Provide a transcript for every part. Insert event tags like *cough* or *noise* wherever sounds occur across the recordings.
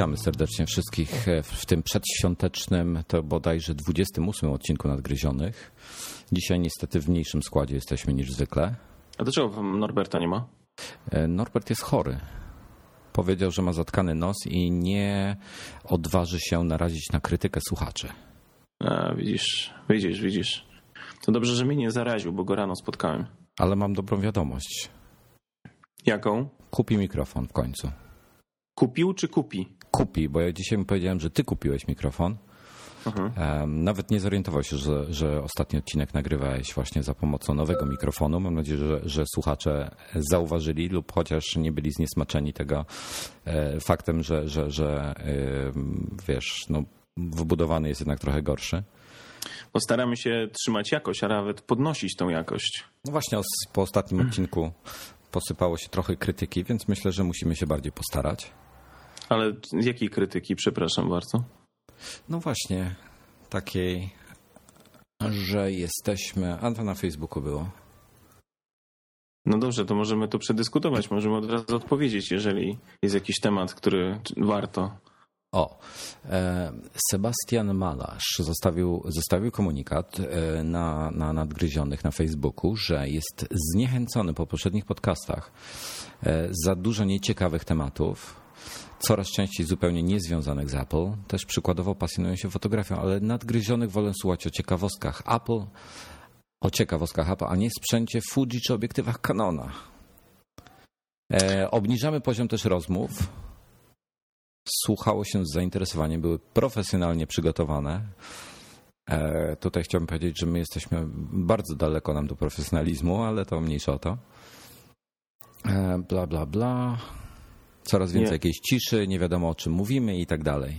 Witamy serdecznie wszystkich w tym przedświątecznym, to bodajże 28 odcinku Nadgryzionych. Dzisiaj niestety w mniejszym składzie jesteśmy niż zwykle. A dlaczego Norberta nie ma? E, Norbert jest chory. Powiedział, że ma zatkany nos i nie odważy się narazić na krytykę słuchaczy. A, widzisz, widzisz, widzisz. To dobrze, że mnie nie zaraził, bo go rano spotkałem. Ale mam dobrą wiadomość. Jaką? Kupi mikrofon w końcu. Kupił czy kupi? Kupi, bo ja dzisiaj mu powiedziałem, że ty kupiłeś mikrofon. Mhm. Nawet nie zorientował się, że, że ostatni odcinek nagrywałeś właśnie za pomocą nowego mikrofonu. Mam nadzieję, że, że słuchacze zauważyli lub chociaż nie byli zniesmaczeni tego e, faktem, że, że, że wiesz, no, wbudowany jest jednak trochę gorszy. Postaramy się trzymać jakość, a nawet podnosić tą jakość. No właśnie po ostatnim odcinku posypało się trochę krytyki, więc myślę, że musimy się bardziej postarać. Ale z jakiej krytyki, przepraszam bardzo? No właśnie, takiej, że jesteśmy. A to na Facebooku było. No dobrze, to możemy to przedyskutować, możemy od razu odpowiedzieć, jeżeli jest jakiś temat, który warto. O, e, Sebastian Malasz zostawił, zostawił komunikat e, na, na nadgryzionych na Facebooku, że jest zniechęcony po poprzednich podcastach e, za dużo nieciekawych tematów, coraz częściej zupełnie niezwiązanych z Apple. Też przykładowo pasjonują się fotografią, ale nadgryzionych wolę słuchać o ciekawostkach Apple, o ciekawostkach Apple, a nie sprzęcie Fuji czy obiektywach Canona. Obniżamy poziom też rozmów słuchało się z zainteresowaniem, były profesjonalnie przygotowane. E, tutaj chciałbym powiedzieć, że my jesteśmy bardzo daleko nam do profesjonalizmu, ale to mniejsza o to. E, bla, bla, bla. Coraz więcej nie. jakiejś ciszy, nie wiadomo o czym mówimy i tak dalej.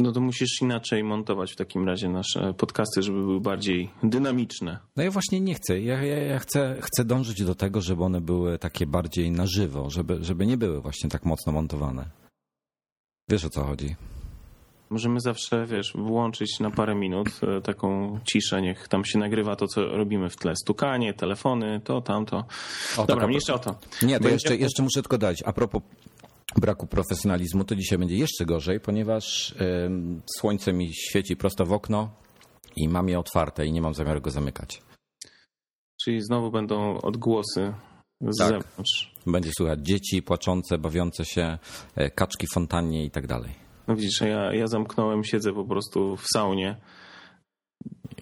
No to musisz inaczej montować w takim razie nasze podcasty, żeby były bardziej dynamiczne. No ja właśnie nie chcę. Ja, ja, ja chcę, chcę dążyć do tego, żeby one były takie bardziej na żywo, żeby, żeby nie były właśnie tak mocno montowane. Wiesz o co chodzi? Możemy zawsze, wiesz, włączyć na parę minut e, taką ciszę, niech tam się nagrywa to, co robimy w tle. Stukanie, telefony, to, tamto. O, Dobra, mniejsza o to. Nie, to jeszcze, jeszcze muszę tylko dać. A propos braku profesjonalizmu, to dzisiaj będzie jeszcze gorzej, ponieważ słońce mi świeci prosto w okno i mam je otwarte i nie mam zamiaru go zamykać. Czyli znowu będą odgłosy z tak. zewnątrz. Będzie słychać dzieci płaczące, bawiące się, e, kaczki fontannie i tak dalej. No widzisz, ja, ja zamknąłem, siedzę po prostu w saunie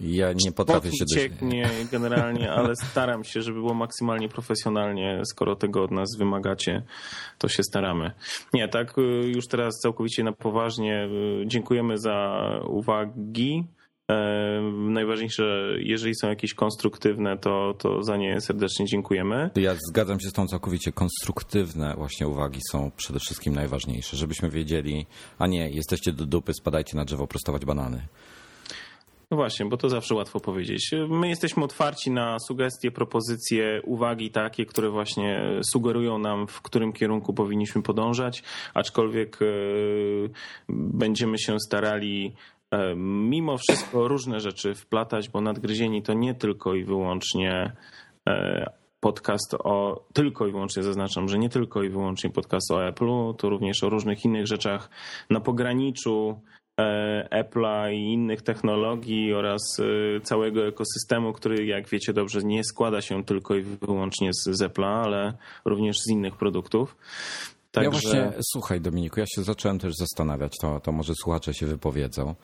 ja nie potrafię się cieknie generalnie, *laughs* ale staram się, żeby było maksymalnie profesjonalnie. Skoro tego od nas wymagacie, to się staramy. Nie, tak y, już teraz całkowicie na poważnie. Y, dziękujemy za uwagi. Najważniejsze, jeżeli są jakieś konstruktywne, to, to za nie serdecznie dziękujemy. Ja zgadzam się z tą całkowicie. Konstruktywne właśnie uwagi są przede wszystkim najważniejsze, żebyśmy wiedzieli, a nie, jesteście do dupy, spadajcie na drzewo prostować banany. No właśnie, bo to zawsze łatwo powiedzieć. My jesteśmy otwarci na sugestie, propozycje, uwagi takie, które właśnie sugerują nam, w którym kierunku powinniśmy podążać, aczkolwiek e, będziemy się starali mimo wszystko różne rzeczy wplatać, bo nadgryzieni to nie tylko i wyłącznie e, podcast o, tylko i wyłącznie zaznaczam, że nie tylko i wyłącznie podcast o Apple'u, to również o różnych innych rzeczach na pograniczu E, Apple'a i innych technologii oraz e, całego ekosystemu, który jak wiecie dobrze nie składa się tylko i wyłącznie z Apple'a, ale również z innych produktów. Także... Ja właśnie, słuchaj Dominiku, ja się zacząłem też zastanawiać, to, to może słuchacze się wypowiedzą,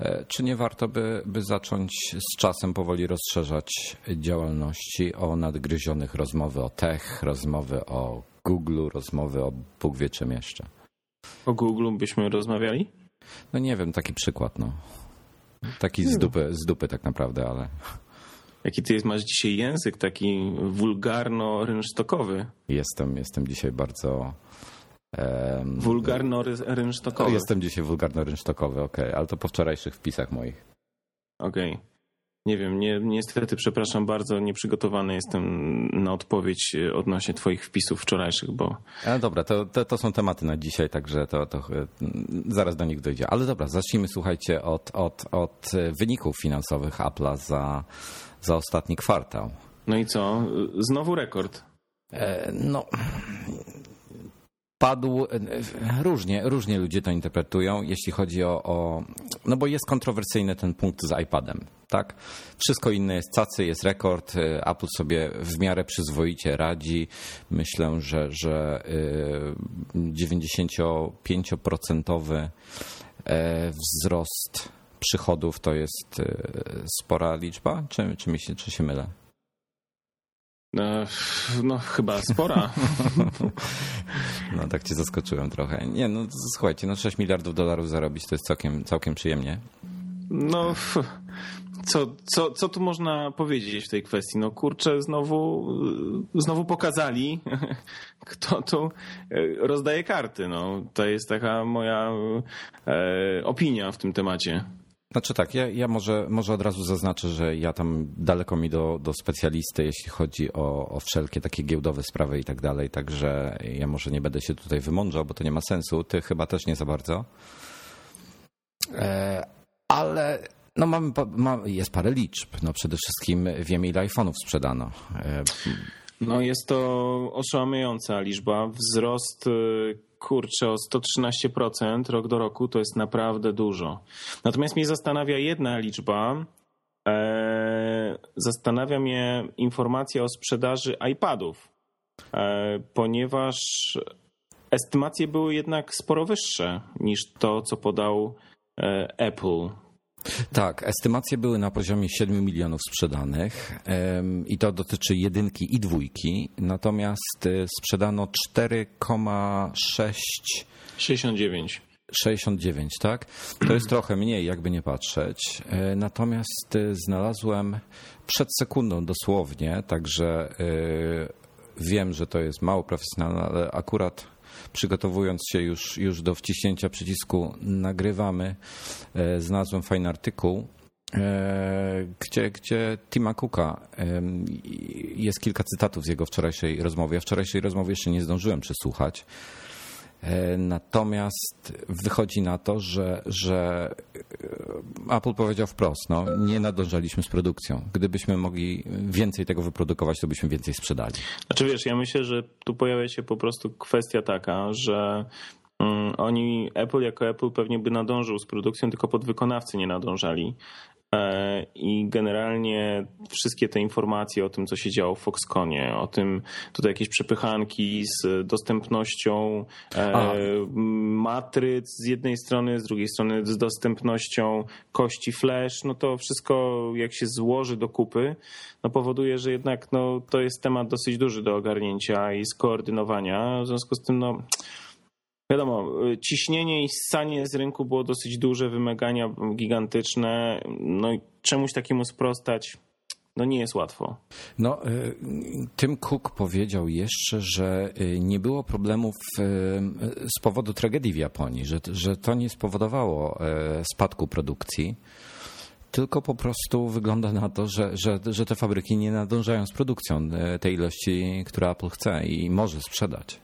e, czy nie warto by, by zacząć z czasem powoli rozszerzać działalności o nadgryzionych rozmowy o tech, rozmowy o Google, rozmowy o Bóg wie czym jeszcze. O Google byśmy rozmawiali? No nie wiem, taki przykład, no. Taki z dupy, z dupy tak naprawdę, ale... Jaki ty masz dzisiaj język taki wulgarno-rynsztokowy. Jestem, jestem dzisiaj bardzo... Um, Wulgarno-rynsztokowy. Jestem dzisiaj wulgarno-rynsztokowy, okej, okay, ale to po wczorajszych wpisach moich. Okej. Okay nie wiem, nie, niestety, przepraszam bardzo, nieprzygotowany jestem na odpowiedź odnośnie Twoich wpisów wczorajszych, bo. Ale dobra, to, to, to, są tematy na dzisiaj, także to, to zaraz do nich dojdzie. Ale dobra, zacznijmy, słuchajcie, od, od, od wyników finansowych Apple'a za, za ostatni kwartał. No i co? Znowu rekord. E, no, padł. Różnie, różnie ludzie to interpretują, jeśli chodzi o, o. No bo jest kontrowersyjny ten punkt z iPadem. Tak? Wszystko inne jest cacy, jest rekord. Apple sobie w miarę przyzwoicie radzi. Myślę, że, że 95% e, wzrost przychodów to jest e, spora liczba? Czy, czy, mi się, czy się mylę? E, no, chyba spora. *laughs* No, tak cię zaskoczyłem trochę. Nie, no słuchajcie, no 6 miliardów dolarów zarobić to jest całkiem, całkiem przyjemnie. No, co, co, co tu można powiedzieć w tej kwestii? No kurczę, znowu, znowu pokazali, *laughs* kto tu e, rozdaje karty. No, to jest taka moja e, opinia w tym temacie. Znaczy tak, ja, ja może, może od razu zaznaczę, że ja tam daleko mi do, do specjalisty, jeśli chodzi o, o wszelkie takie giełdowe sprawy i tak dalej, także ja może nie będę się tutaj wymądrzał, bo to nie ma sensu. Ty chyba też nie za bardzo. E, ale no mamy, ma, jest parę liczb. No przede wszystkim wiemy, ile iPhone'ów sprzedano. No jest to oszałamiająca liczba. Wzrost y, kurczę o 113% rok do roku to jest naprawdę dużo. Natomiast mnie zastanawia jedna liczba. E, zastanawia mnie informacja o sprzedaży iPadów, e, ponieważ estymacje były jednak sporo wyższe niż to, co podał e, Apple. Tak, estymacje były na poziomie 7 milionów sprzedanych i to dotyczy jedynki i dwójki, natomiast y, sprzedano 4,6 69. 69, tak? To jest trochę mniej, jakby nie patrzeć. E, natomiast y, znalazłem przed sekundą dosłownie, także y, wiem, że to jest mało profesjonalne, ale akurat przygotowując się już, już do wciśnięcia przycisku nagrywamy, e, znalazłem fajny artykuł, e, gdzie, gdzie Tima Cooka jest kilka cytatów z jego wczorajszej rozmowy. Ja wczorajszej rozmowy jeszcze nie zdążyłem przesłuchać. E, natomiast wychodzi na to, że, że e, Apple powiedział wprost, no, nie nadążaliśmy z produkcją. Gdybyśmy mogli więcej tego wyprodukować, to byśmy więcej sprzedali. Znaczy wiesz, ja myślę, że tu pojawia się po prostu kwestia taka, że mm, oni, Apple jako Apple pewnie by nadążył z produkcją, tylko podwykonawcy nie nadążali. E, I generalnie wszystkie te informacje o tym, co się działo w Foxconnie, o tym tutaj jakieś przepychanki z dostępnością e, A. matryc z jednej strony, z drugiej strony z dostępnością kości flash, no to wszystko jak się złoży do kupy, no powoduje, że jednak no, to jest temat dosyć duży do ogarnięcia i skoordynowania. W związku z tym no Wiadomo, ciśnienie i ssanie z rynku było dosyć duże, wymagania gigantyczne. No i czemuś takiemu sprostać, no nie jest łatwo. No, y, Tim Cook powiedział jeszcze, że y, nie było problemów y, z powodu tragedii w Japonii, że, że to nie spowodowało spadku produkcji. Tylko po prostu wygląda na to, że, że, że te fabryki nie nadążają z produkcją tej ilości, która Apple chce i może sprzedać.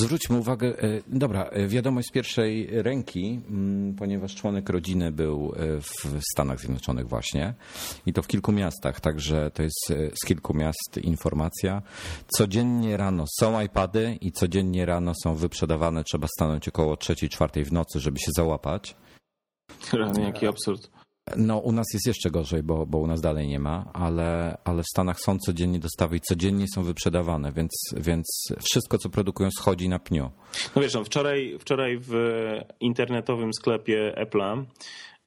Zwróćmy uwagę, e, dobra, e, wiadomość z pierwszej ręki, mm, ponieważ członek rodziny był e, w Stanach Zjednoczonych właśnie i to w kilku miastach, także to jest z kilku miast informacja. Codziennie rano są iPady i codziennie rano są wyprzedawane, trzeba stanąć około trzeciej, czwartej w nocy, żeby się załapać. Rany, jaki absurd. No, u nas jest jeszcze gorzej, bo, bo u nas dalej nie ma, ale, ale w Stanach są codziennie dostawy i codziennie są wyprzedawane, więc, więc wszystko, co produkują, schodzi na pniu. No wiesz, no, wczoraj, wczoraj w internetowym sklepie Apple'a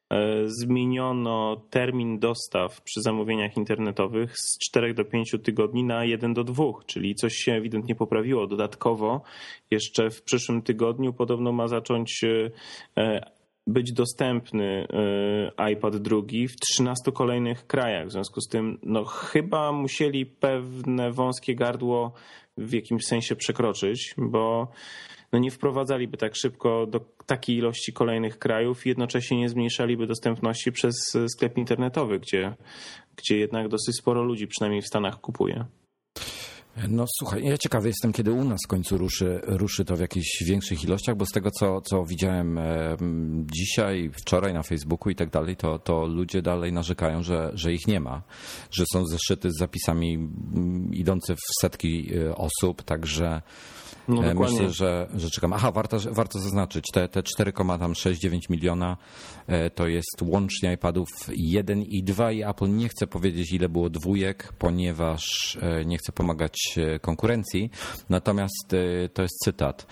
e, zmieniono termin dostaw przy zamówieniach internetowych z 4 do 5 tygodni na 1 do 2, czyli coś się ewidentnie poprawiło. Dodatkowo jeszcze w przyszłym tygodniu podobno ma zacząć e, być dostępny y, iPad drugi w 13 kolejnych krajach. W związku z tym, no chyba musieli pewne wąskie gardło w jakimś sensie przekroczyć, bo no nie wprowadzaliby tak szybko do takiej ilości kolejnych krajów i jednocześnie nie zmniejszaliby dostępności przez sklep internetowy, gdzie, gdzie jednak dosyć sporo ludzi, przynajmniej w Stanach, kupuje. No słuchaj, ja ciekawy jestem, kiedy u nas w końcu ruszy, ruszy to w jakichś większych ilościach, bo z tego, co, co widziałem dzisiaj, wczoraj na Facebooku i tak dalej, to, to ludzie dalej narzekają, że, że ich nie ma, że są zeszyty z zapisami idące w setki e, osób, także no, e, Myślę, że, że czekam. Aha, warto, warto zaznaczyć, te, te 4,69 miliona e, to jest łącznie iPadów 1 i 2 i Apple nie chce powiedzieć ile było dwójek, ponieważ e, nie chce pomagać konkurencji. Natomiast to jest cytat.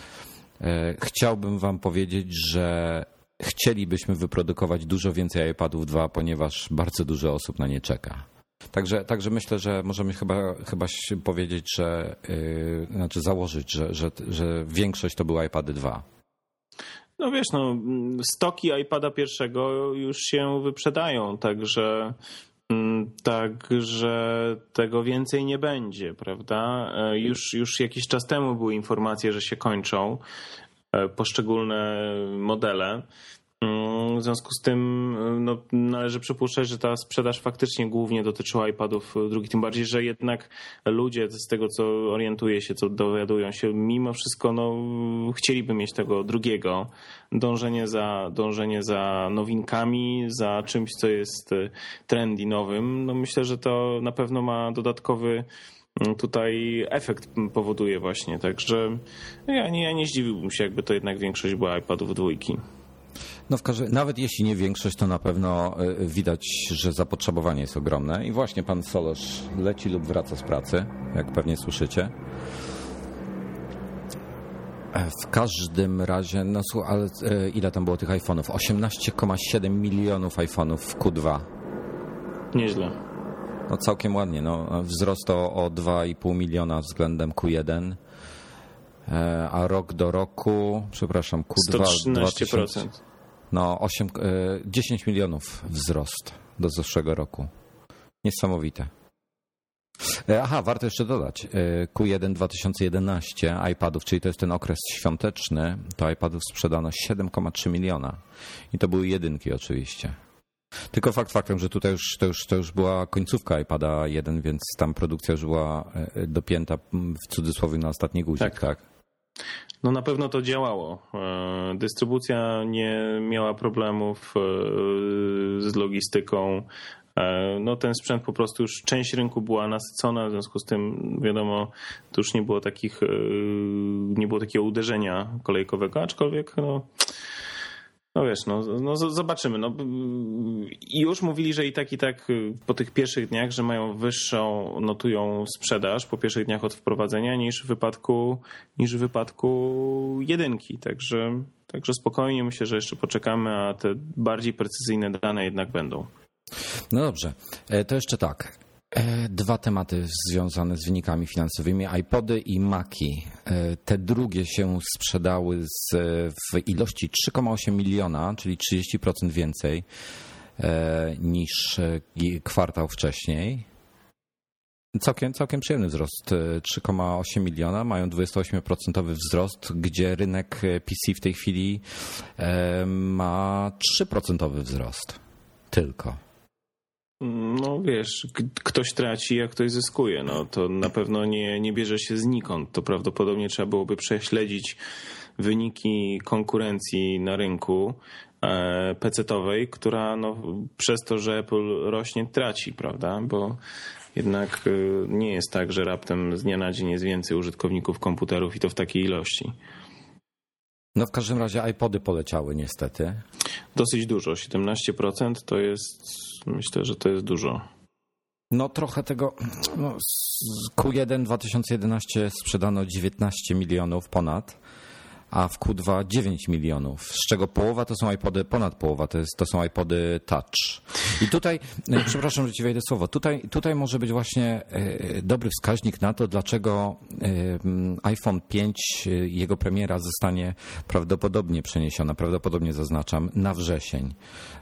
Chciałbym wam powiedzieć, że chcielibyśmy wyprodukować dużo więcej iPadów 2, ponieważ bardzo dużo osób na nie czeka. Także, także myślę, że możemy chyba, chyba powiedzieć, że yy, znaczy założyć, że, że, że większość to były iPady 2. No wiesz, no, stoki iPada pierwszego już się wyprzedają, także Także tego więcej nie będzie, prawda? E, już, już jakiś czas temu były informacje, że się kończą e, poszczególne modele. Mm, w związku z tym no, należy przypuszczać, że ta sprzedaż faktycznie głównie dotyczyła iPadów drugich, tym bardziej, że jednak ludzie z tego, co orientuje się, co dowiadują się, mimo wszystko no, chcieliby mieć tego drugiego. Dążenie za, dążenie za nowinkami, za czymś, co jest trendy nowym, no myślę, że to na pewno ma dodatkowy mm, tutaj efekt powoduje właśnie, także ja nie, ja nie zdziwiłbym się, jakby to jednak większość była iPadów dwójki. No w nawet jeśli nie większość, to na pewno y, widać, że zapotrzebowanie jest ogromne. I właśnie pan Solosz leci lub wraca z pracy, jak pewnie słyszycie. E, w każdym razie, no słuchaj, ale e, ile tam było tych iPhone'ów? 18,7 milionów iPhone'ów w Q2. Nieźle. No całkiem ładnie. No, wzrost o, o 2,5 miliona względem Q1, e, a rok do roku, przepraszam, Q2 113%. 2000, no 8, 10 e, milionów wzrost do zeszłego roku. Niesamowite. E, aha, warto jeszcze dodać. E, Q1 2011 iPadów, czyli to jest ten okres świąteczny, to iPadów sprzedano 7,3 miliona. I to były jedynki oczywiście. Tylko fakt faktem, że tutaj już to, już to już była końcówka iPada 1, więc tam produkcja już była dopięta w cudzysłowie na ostatni guzik, tak? tak? No na pewno to działało. E, dystrybucja nie miała problemów e, z logistyką. E, no ten sprzęt po prostu już część rynku była nasycona, w związku z tym wiadomo, to już nie było takich, nie było takiego uderzenia kolejkowego, aczkolwiek no, no wiesz, no, no zobaczymy. No, już mówili, że i tak, i tak y, po tych pierwszych dniach, że mają wyższą, notują sprzedaż po pierwszych dniach od wprowadzenia niż w wypadku, niż w wypadku jedynki. Także, także spokojnie myślę, że jeszcze poczekamy, a te bardziej precyzyjne dane jednak będą. No dobrze, e, to jeszcze tak. E, dwa tematy związane z wynikami finansowymi: iPody i Maki. E, te drugie się sprzedały z, w ilości 3,8 miliona, czyli 30% więcej e, niż kwartał wcześniej. Całkiem, całkiem przyjemny wzrost. 3,8 miliona mają 28% wzrost, gdzie rynek PC w tej chwili ma 3% wzrost. Tylko. No wiesz, ktoś traci, a ktoś zyskuje. No to na pewno nie, nie bierze się znikąd. To prawdopodobnie trzeba byłoby prześledzić wyniki konkurencji na rynku e, PC-owej, która no, przez to, że Apple rośnie, traci, prawda? Bo jednak e, nie jest tak, że raptem z dnia na dzień jest więcej użytkowników komputerów i to w takiej ilości. No w każdym razie iPody poleciały niestety. Dosyć dużo, 17% to jest, myślę, że to jest dużo. No trochę tego, no, Q1 2011 sprzedano 19 milionów ponad a w Q2 9 milionów, z czego połowa to są iPody, ponad połowa to, jest, to są iPody Touch. I tutaj, e, przepraszam, że ci wejdę słowo, tutaj, tutaj może być właśnie e, dobry wskaźnik na to, dlaczego e, iPhone 5, jego premiera zostanie prawdopodobnie przeniesiona, prawdopodobnie zaznaczam, na wrzesień.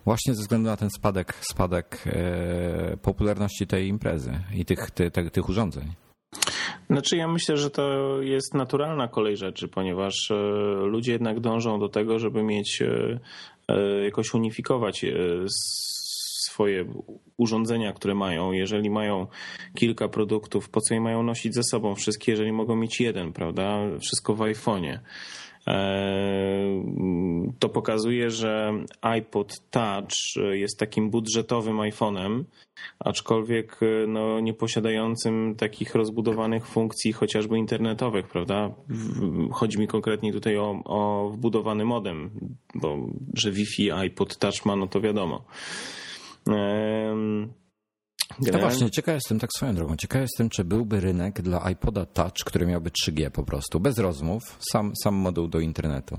Właśnie ze względu na ten spadek, spadek popularności tej imprezy i tych, tych, tych urządzeń. Znaczy ja myślę, że to jest naturalna kolej rzeczy, ponieważ e, ludzie jednak dążą do tego, żeby mieć e, e, jakoś unifikować swoje urządzenia, które mają. Jeżeli mają kilka produktów, po co je mają nosić ze sobą wszystkie, jeżeli mogą mieć jeden, prawda? Wszystko w iPhone'ie. E, to pokazuje, że iPod Touch jest takim budżetowym iPhone'em, aczkolwiek no, nie posiadającym takich rozbudowanych funkcji chociażby internetowych, prawda? Chodzi mi konkretnie tutaj o, o wbudowany modem, bo że Wi-Fi iPod Touch ma, no to wiadomo. Generalnie... No właśnie, ciekaw jestem, tak swoją drogą, ciekaw jestem, czy byłby rynek dla iPoda Touch, który miałby 3G po prostu, bez rozmów, sam, sam moduł do internetu.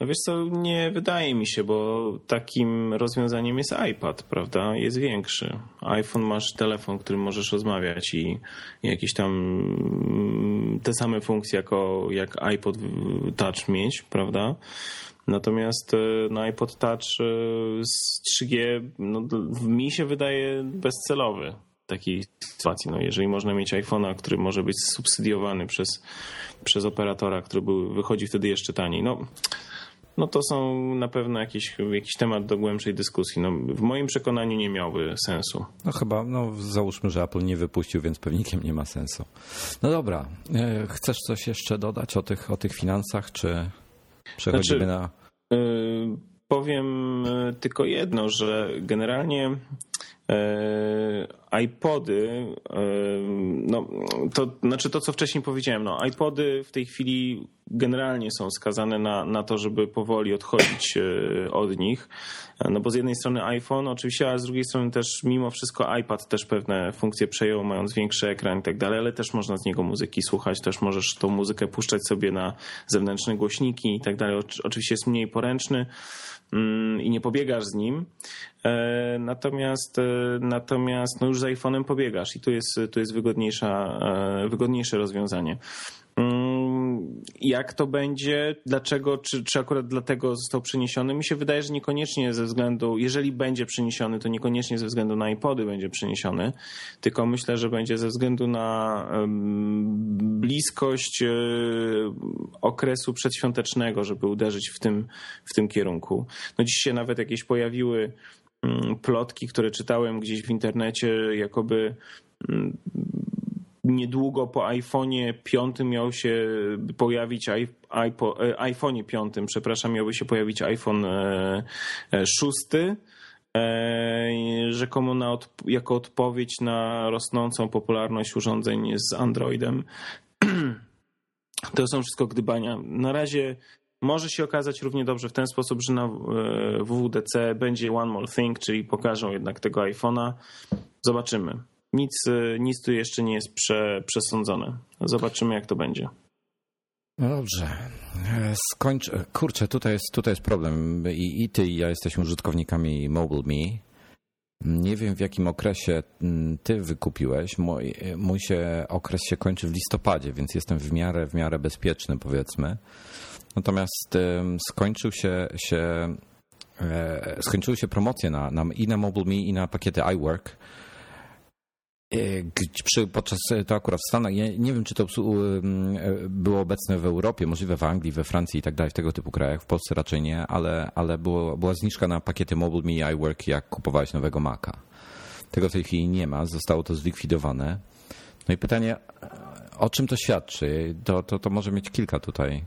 No wiesz co, nie wydaje mi się, bo takim rozwiązaniem jest iPad, prawda? Jest większy. iPhone masz telefon, którym możesz rozmawiać i, i jakieś tam mm, te same funkcje jako jak iPod Touch mieć, prawda? Natomiast e, no, iPod Touch e, z 3G no, mi się wydaje bezcelowy takiej sytuacji. No, jeżeli można mieć iPhone'a, który może być subsydiowany przez, przez operatora, który był, wychodzi wtedy jeszcze taniej. No, no to są na pewno jakiś, jakiś temat do głębszej dyskusji. No, w moim przekonaniu nie miałby sensu. No chyba, no załóżmy, że Apple nie wypuścił, więc pewnikiem nie ma sensu. No dobra, e, chcesz coś jeszcze dodać o tych, o tych finansach, czy Przechodzimy znaczy, na. Y, powiem y, tylko jedno, że generalnie iPody, no to znaczy to, co wcześniej powiedziałem, no iPody w tej chwili generalnie są skazane na, na to, żeby powoli odchodzić od nich. No bo z jednej strony iPhone oczywiście, a z drugiej strony też mimo wszystko iPad też pewne funkcje przejął, mając większy ekran i tak dalej, ale też można z niego muzyki słuchać, też możesz tą muzykę puszczać sobie na zewnętrzne głośniki i tak dalej. Oczywiście jest mniej poręczny i nie pobiegasz z nim. E, natomiast, e, natomiast no już z iPhone'em pobiegasz i tu jest, tu jest wygodniejsza, e, wygodniejsze rozwiązanie. Jak to będzie, dlaczego, czy, czy akurat dlatego został przeniesiony? Mi się wydaje, że niekoniecznie ze względu, jeżeli będzie przeniesiony, to niekoniecznie ze względu na iPody będzie przeniesiony, tylko myślę, że będzie ze względu na bliskość e, okresu przedświątecznego, żeby uderzyć w tym, w tym kierunku. No dziś się nawet jakieś pojawiły mm, plotki, które czytałem gdzieś w internecie, jakoby mm, niedługo po iPhone'ie 5 miał się pojawić e, iPhone'ie 5, przepraszam, miałby się pojawić iPhone 6 e, rzekomo na, jako odpowiedź na rosnącą popularność urządzeń z Androidem. *clears throat* To są wszystko gdybania. Na razie może się okazać równie dobrze w ten sposób, że na e, WWDC będzie One More Thing, czyli pokażą jednak tego iPhone'a. Zobaczymy nic, y, nic tu jeszcze nie jest prze, przesądzone. Zobaczymy, jak to będzie. No dobrze. E, skończ. E, kurczę, tutaj jest, tutaj jest problem. I, I ty, i ja jesteśmy użytkownikami MobileMe. Nie wiem, w jakim okresie mm, ty wykupiłeś. Mój, mój się, okres się kończy w listopadzie, więc jestem w miarę, w miarę bezpieczny, powiedzmy. Natomiast skończył się, się e, skończyły się promocje na, na, i na MobileMe, i na pakiety iWork E, przy, podczas to akurat w Stanach, ja nie wiem, czy to e, było obecne w Europie, możliwe w Anglii, we Francji i tak dalej, w tego typu krajach, w Polsce raczej nie, ale, ale było, była zniżka na pakiety Mobile Me iWork, jak kupowałeś nowego Maca. Tego w tej chwili nie ma, zostało to zlikwidowane. No i pytanie, o czym to świadczy? To, to, to może mieć kilka tutaj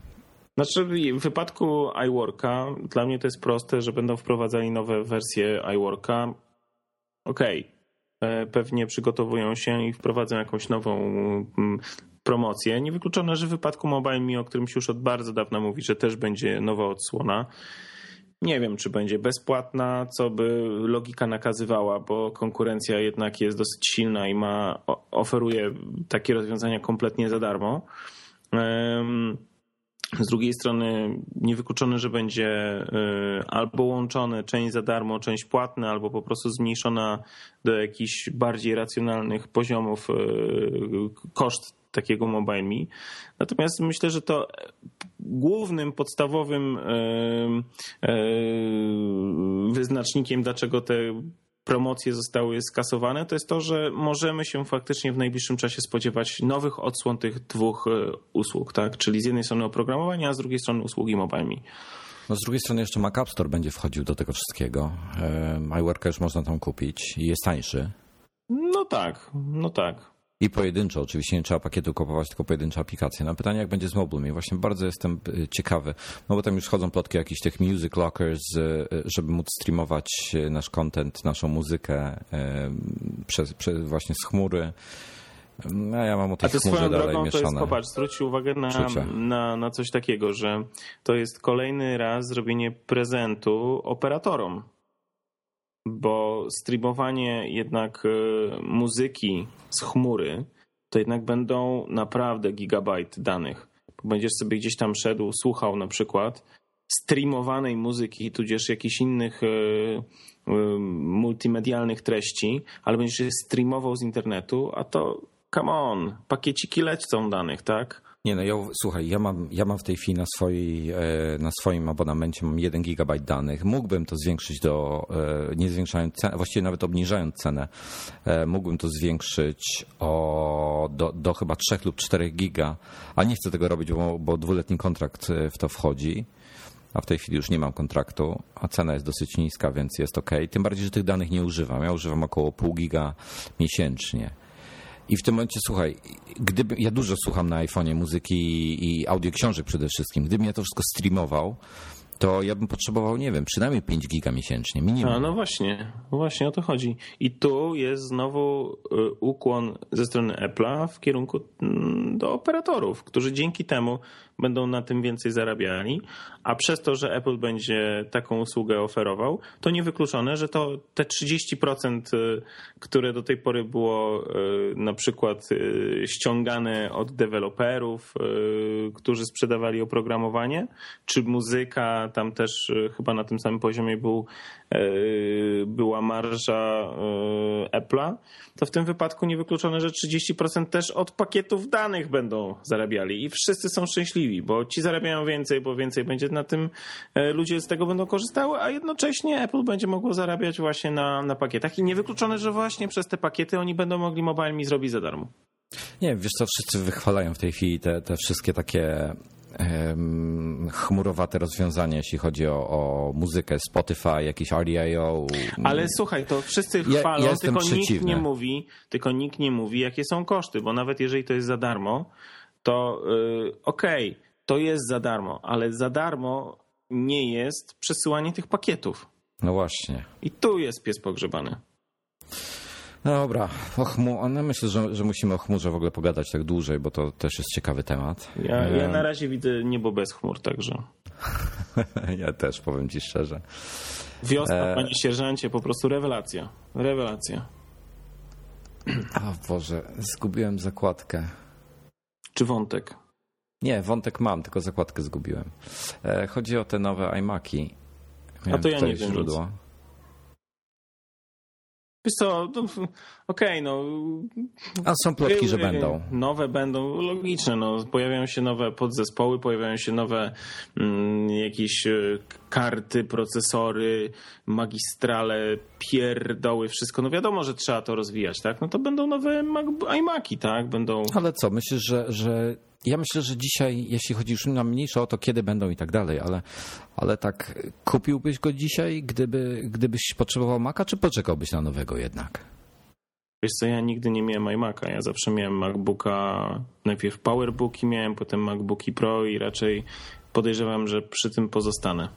znaczy, w wypadku iWorka dla mnie to jest proste, że będą wprowadzali nowe wersje iWorka. Okej, okay E, pewnie przygotowują się i wprowadzą jakąś nową mm, promocję. Niewykluczone, że w wypadku MobileMe, o którym się już od bardzo dawna mówi, że też będzie nowa odsłona. Nie wiem, czy będzie bezpłatna, co by logika nakazywała, bo konkurencja jednak jest dosyć silna i ma, oferuje takie rozwiązania kompletnie za darmo. Z drugiej strony niewykluczone, że będzie y, albo łączone część za darmo, część płatna, albo po prostu zmniejszona do jakichś bardziej racjonalnych poziomów y, koszt takiego MobileMe. Natomiast myślę, że to głównym, podstawowym y, wyznacznikiem, dlaczego te promocje zostały skasowane, to jest to, że możemy się faktycznie w najbliższym czasie spodziewać nowych odsłon tych dwóch e, usług, tak? Czyli z jednej strony oprogramowania, a z drugiej strony usługi mobilnymi. No z drugiej strony jeszcze Mac App Store będzie wchodził do tego wszystkiego. iWorka już można tam kupić i jest tańszy. No tak, no tak. I pojedynczo, oczywiście nie trzeba pakietu kupować, tylko pojedyncze aplikacje. Na pytanie, jak będzie z MobileMe, właśnie bardzo jestem y, ciekawy, no bo tam już chodzą plotki jakichś tych music lockers, y, y, żeby móc streamować nasz content, naszą muzykę przez, przez właśnie z chmury. No, ja mam o tej A to swoją drogą mieszane. to jest, popatrz, zwróć uwagę na, na, na coś takiego, że to jest kolejny raz zrobienie prezentu operatorom bo streamowanie jednak y, muzyki z chmury to jednak będą naprawdę gigabajt danych. Będziesz sobie gdzieś tam szedł, słuchał na przykład streamowanej muzyki, tudzież jakichś innych y, y, multimedialnych treści, ale będziesz je streamował z internetu, a to come on, pakieciki lecą danych, tak? Nie no, ja, słuchaj, ja mam, ja mam w tej chwili na, swojej, e, na swoim abonamencie mam 1 GB danych. Mógłbym to zwiększyć do, e, nie zwiększając cenę, właściwie nawet obniżając cenę, e, mógłbym to zwiększyć o, do, do chyba 3 lub 4 giga, a nie chcę tego robić, bo, bo dwuletni kontrakt w to wchodzi a w tej chwili już nie mam kontraktu, a cena jest dosyć niska, więc jest ok. Tym bardziej, że tych danych nie używam. Ja używam około pół giga miesięcznie. I w tym momencie, słuchaj, gdyby ja dużo słucham na iPhone'ie muzyki i audioksiążek przede wszystkim, gdybym ja to wszystko streamował, to ja bym potrzebował, nie wiem, przynajmniej 5 giga miesięcznie, minimum. A, no właśnie, właśnie o to chodzi. I tu jest znowu y, ukłon ze strony Apple'a w kierunku mm, do operatorów, którzy dzięki temu będą na tym więcej zarabiali, a przez to, że Apple będzie taką usługę oferował, to niewykluczone, że to te 30%, y, które do tej pory było y, na przykład ściągane od deweloperów, którzy sprzedawali oprogramowanie, czy muzyka, tam też chyba na tym samym poziomie był, była marża Apple'a, to w tym wypadku niewykluczone, że 30% też od pakietów danych będą zarabiali i wszyscy są szczęśliwi, bo ci zarabiają więcej, bo więcej będzie na tym, ludzie z tego będą korzystały, a jednocześnie Apple będzie mogło zarabiać właśnie na, na pakietach i niewykluczone, że właśnie przez te pakiety oni będą mogli mi zrobić za darmo. Nie, wiesz co, wszyscy wychwalają w tej chwili te, te wszystkie takie chmurowate rozwiązanie, jeśli chodzi o, o muzykę, Spotify, jakiś RDIO. Ale słuchaj, to wszyscy chwalą, ja, ja tylko przeciwny. nikt nie mówi, tylko nikt nie mówi, jakie są koszty, bo nawet jeżeli to jest za darmo, to yy, okej, okay, to jest za darmo, ale za darmo nie jest przesyłanie tych pakietów. No właśnie. I tu jest pies pogrzebany. No dobra, o no myślę, że, że musimy o chmurze w ogóle pogadać tak dłużej, bo to też jest ciekawy temat. Ja, ja na razie widzę niebo bez chmur, także. *laughs* ja też, powiem ci szczerze. Wiosna, e... panie sierżancie, po prostu rewelacja. Rewelacja. A Boże, zgubiłem zakładkę. Czy wątek? Nie, wątek mam, tylko zakładkę zgubiłem. E, chodzi o te nowe iMaki. A to ja nie wiem źródło. Nic. Wiesz co, no, okej, okay, no... A są plotki, że będą. Nowe będą, logiczne, no. Pojawiają się nowe podzespoły, pojawiają się nowe mm, jakieś e, karty, procesory, magistrale, pierdoły, wszystko. No wiadomo, że trzeba to rozwijać, tak? No to będą nowe iMaki, tak? Będą... Ale co, myślisz, że, że ja myślę, że dzisiaj, jeśli chodzi już na mniejsze o to, kiedy będą i tak dalej, ale, ale tak kupiłbyś go dzisiaj, gdyby, gdybyś potrzebował Maca, czy poczekałbyś na nowego jednak? Wiesz co, ja nigdy nie miałem iMac'a. Ja zawsze miałem MacBooka, najpierw PowerBooki miałem, potem MacBooki Pro i raczej podejrzewam, że przy tym pozostanę.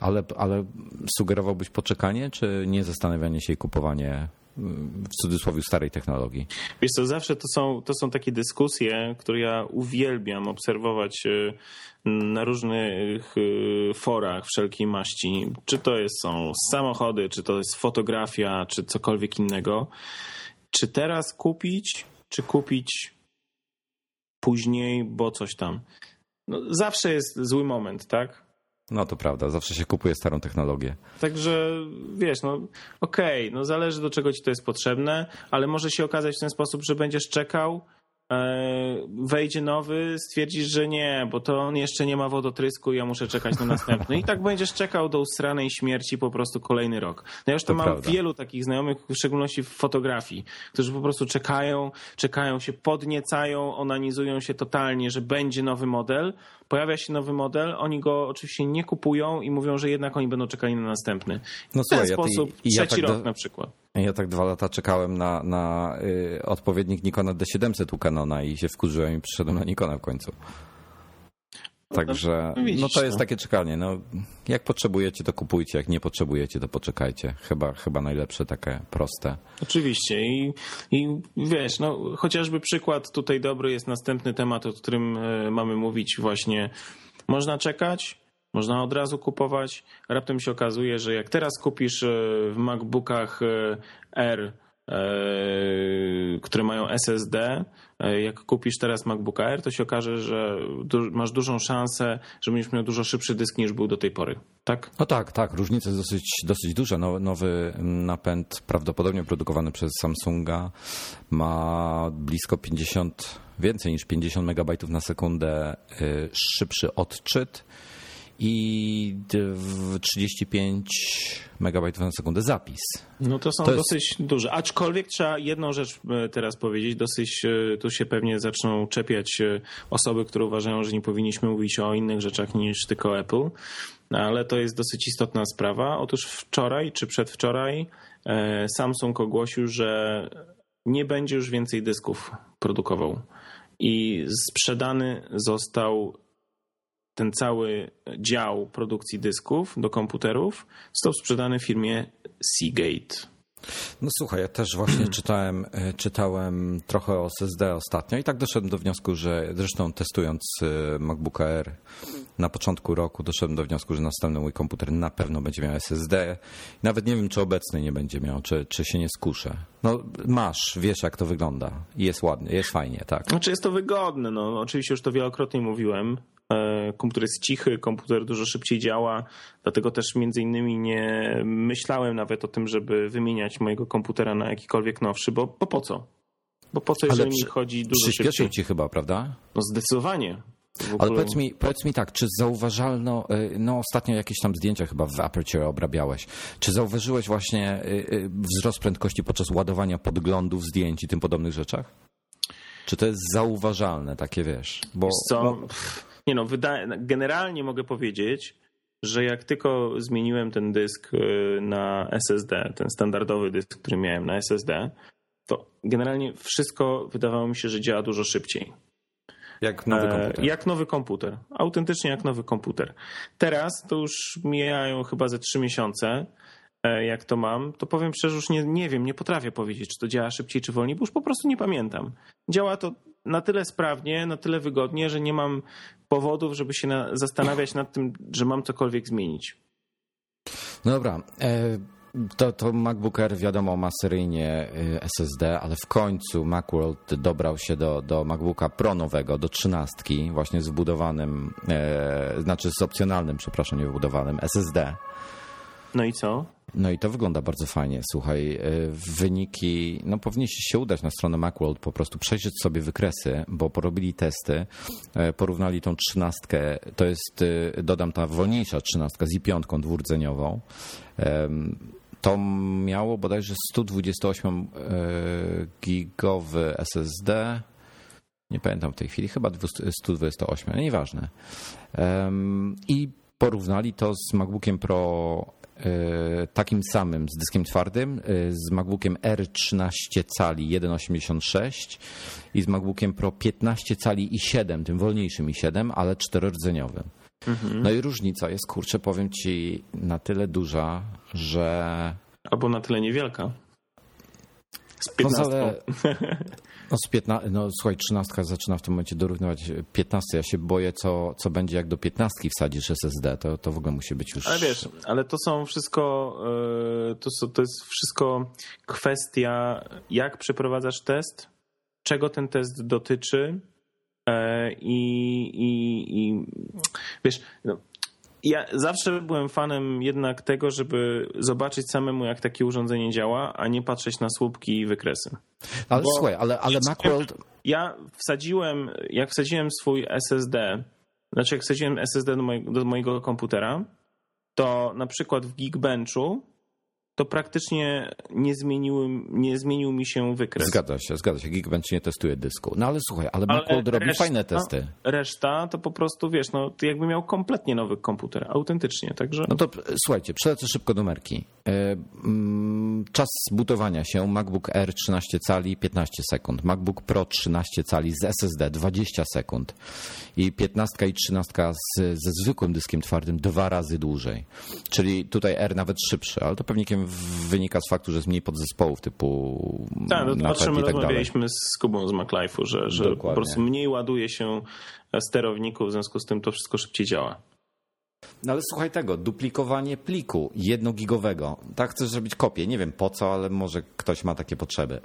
Ale, ale sugerowałbyś poczekanie, czy nie zastanawianie się i kupowanie w cudzysłowie starej technologii. Wiesz co, zawsze to są, to są takie dyskusje, które ja uwielbiam obserwować e, na różnych e, forach wszelkiej maści. Czy to jest, są samochody, czy to jest fotografia, czy cokolwiek innego. Czy teraz kupić, czy kupić później, bo coś tam. No, zawsze jest zły moment, tak? No to prawda, zawsze się kupuje starą technologię. Także wiesz, no okej, okay, no zależy do czego ci to jest potrzebne, ale może się okazać w ten sposób, że będziesz czekał, e, wejdzie nowy, stwierdzisz, że nie, bo to on jeszcze nie ma wodotrysku i ja muszę czekać na następny. I tak będziesz czekał do usranej śmierci po prostu kolejny rok. No ja już to, to mam prawda. wielu takich znajomych, w szczególności w fotografii, którzy po prostu czekają, czekają się, podniecają, onanizują się totalnie, że będzie nowy model, pojawia się nowy model, oni go oczywiście nie kupują i mówią, że jednak oni będą czekali na następny. No, w ten słuchaj, sposób ja, ja trzeci tak rok do... na przykład. Ja tak dwa lata czekałem na, na y, odpowiednik Nikona D700 u Canona i się wkurzyłem i przyszedłem na Nikona w końcu. Także no, no to jest no. takie czekanie. No, jak potrzebujecie, to kupujcie, jak nie potrzebujecie, to poczekajcie. Chyba, chyba najlepsze, takie proste. Oczywiście i, i wiesz, no, chociażby przykład tutaj dobry jest następny temat, o którym e, mamy mówić właśnie. Można czekać, można od razu kupować. Raptem się okazuje, że jak teraz kupisz e, w MacBookach e, R które mają SSD. Jak kupisz teraz MacBook Air, to się okaże, że masz dużą szansę, że będziesz miał dużo szybszy dysk niż był do tej pory. Tak? No tak, tak. Różnica jest dosyć, dosyć duża. Nowy napęd, prawdopodobnie produkowany przez Samsunga, ma blisko 50, więcej niż 50 MB na sekundę y, szybszy odczyt i 35 MB na sekundę zapis. No to są to dosyć jest... duże. Aczkolwiek trzeba jedną rzecz e, teraz powiedzieć. Dosyć e, tu się pewnie zaczną czepiać e, osoby, które uważają, że nie powinniśmy mówić o innych rzeczach niż tylko Apple. Ale to jest dosyć istotna sprawa. Otóż wczoraj czy przedwczoraj Samsung ogłosił, że nie będzie już więcej dysków produkował. I sprzedany został ten cały dział produkcji dysków do komputerów został sprzedany firmie Seagate. No słuchaj, ja też właśnie *clears throat* czytałem, e, czytałem trochę o SSD ostatnio i tak doszedłem do wniosku, że zresztą testując e, MacBook Air na początku roku doszedłem do wniosku, że następny mój komputer na pewno będzie miał SSD. Nawet nie wiem, czy obecny nie będzie miał, czy, czy się nie skuszę. No masz, wiesz jak to wygląda. Jest ładnie, jest fajnie, tak. Znaczy jest to wygodne, no oczywiście już to wielokrotnie mówiłem. E, komputer jest cichy, komputer dużo szybciej działa, dlatego też między innymi nie myślałem nawet o tym, żeby wymieniać mojego komputera na jakikolwiek nowszy, bo, bo po co? Bo po co, jeżeli mi chodzi dużo szybciej? Przyspieszył ci chyba, prawda? No zdecydowanie. Ale powiedz mi, powiedz mi tak, czy zauważalno, e, no ostatnio jakieś tam zdjęcia chyba w Aperture obrabiałeś, czy zauważyłeś właśnie e, wzrost prędkości podczas ładowania podglądów, zdjęć i tym podobnych rzeczach? Czy to jest zauważalne, takie wiesz? Bo, wiesz co? Bo... Nie no, generalnie mogę powiedzieć, że jak tylko zmieniłem ten dysk y, na SSD, ten standardowy dysk, który miałem na SSD, to generalnie wszystko wydawało mi się, że działa dużo szybciej. Jak nowy e, komputer. Jak nowy komputer. Autentycznie jak nowy komputer. Teraz to już mijają chyba ze trzy miesiące, e, jak to mam, to powiem szczerze, już nie, nie wiem, nie potrafię powiedzieć, czy to działa szybciej, czy wolniej, bo już po prostu nie pamiętam. Działa to na tyle sprawnie, na tyle wygodnie, że nie mam powodów, żeby się na, zastanawiać nad tym, że mam cokolwiek zmienić. No dobra. E, to, to MacBook Air wiadomo ma seryjnie e, SSD, ale w końcu Macworld dobrał się do, do MacBooka Pro nowego, do trzynastki, właśnie z wbudowanym, e, znaczy z opcjonalnym, przepraszam, nie wbudowanym SSD. No i co? No i to wygląda bardzo fajnie. Słuchaj, y, wyniki, no powinniście się udać na stronę Macworld, po prostu przejrzeć sobie wykresy, bo porobili testy, y, porównali tą trzynastkę, to jest, y, dodam ta wolniejsza trzynastka z i5 dwurdzeniową. To miało bodajże 128 gigowy SSD, nie pamiętam w tej chwili, chyba 128, nieważne. I porównali to z MacBookiem Pro E, takim samym z dyskiem twardym, e, z MacBookiem R13 cali 1.86 i z MacBookiem Pro 15 cali i 7, tym wolniejszym i 7, ale czterordzeniowym. Mhm. No i różnica jest, kurczę, powiem ci, na tyle duża, że... Albo na tyle niewielka. Z 15. No, z 15, no słuchaj, 13 zaczyna w tym momencie dorównywać 15. Ja się boję, co, co będzie, jak do 15 wsadzisz SSD. To, to w ogóle musi być już. Ale wiesz, ale to są wszystko, e, to, to jest wszystko kwestia, jak przeprowadzasz test, czego ten test dotyczy. E, I, i, i wiesz, no, ja zawsze byłem fanem jednak tego, żeby zobaczyć samemu, jak takie urządzenie działa, a nie patrzeć na słupki i wykresy. Ale Bo słuchaj, ale, ale Macworld... Ja wsadziłem, jak wsadziłem swój SSD, znaczy jak wsadziłem SSD do mojego, do mojego komputera, to na przykład w Geekbenchu to praktycznie nie, zmieniły, nie zmienił mi się wykres. Zgadza się, zgadza się. Geekbench nie testuje dysku. No ale słuchaj, ale Macworld robi reszta- fajne testy. Reszta to po prostu, wiesz, no to jakby miał kompletnie nowy komputer, autentycznie, także... No to słuchajcie, przelecę szybko numerki. E, mm, Czas zbutowania się MacBook Air 13 cali 15 sekund, MacBook Pro 13 cali z SSD 20 sekund i 15 i 13 z, ze zwykłym dyskiem twardym dwa razy dłużej. Czyli tutaj R nawet szybszy, ale to pewnie wynika z faktu, że jest mniej podzespołów typu Tak, no to o czym tak dalej. rozmawialiśmy z Kubą z MacLife'u, że, że po prostu mniej ładuje się sterowników, w związku z tym to wszystko szybciej działa. No ale słuchaj tego, duplikowanie pliku jednogigowego. Tak chcesz zrobić kopię, nie wiem po co, ale może ktoś ma takie potrzeby.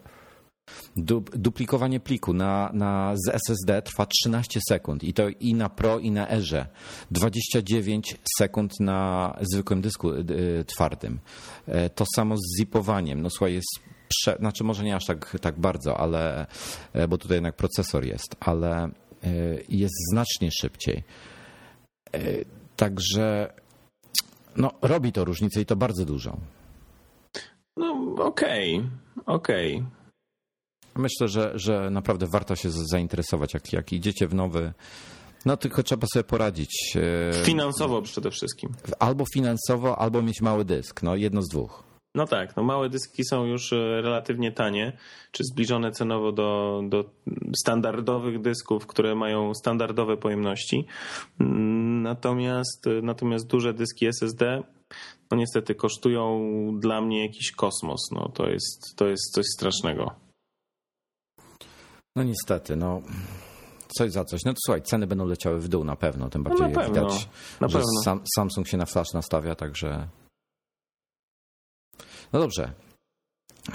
Du duplikowanie pliku na, na, z SSD trwa 13 sekund i to i na Pro i na Erze. 29 sekund na zwykłym dysku y, twardym. E, To samo z zipowaniem. No słuchaj, jest prze, znaczy może nie aż tak, tak bardzo, ale e, bo tutaj jednak procesor jest, ale e, jest znacznie szybciej. Także no, robi to różnicę i to bardzo dużą. No okej, okej. Myślę, że, że naprawdę warto się zainteresować, jak, jak idziecie w nowy. No tylko trzeba sobie poradzić. e, Finansowo przede wszystkim. Albo finansowo, albo mieć mały dysk. No jedno z dwóch. No tak, no małe dyski są już e, relatywnie tanie, czy zbliżone cenowo do, do standardowych dysków, które mają standardowe pojemności. Mm, Natomiast, e, natomiast duże dyski SSD no niestety kosztują dla mnie jakiś kosmos. No to jest, to jest coś strasznego. No niestety, no coś za coś. No to słuchaj, ceny będą leciały w dół na pewno. Tym bardziej No na jak pewno, widać, na że. Sam, Samsung się na flash nastawia, także. No dobrze.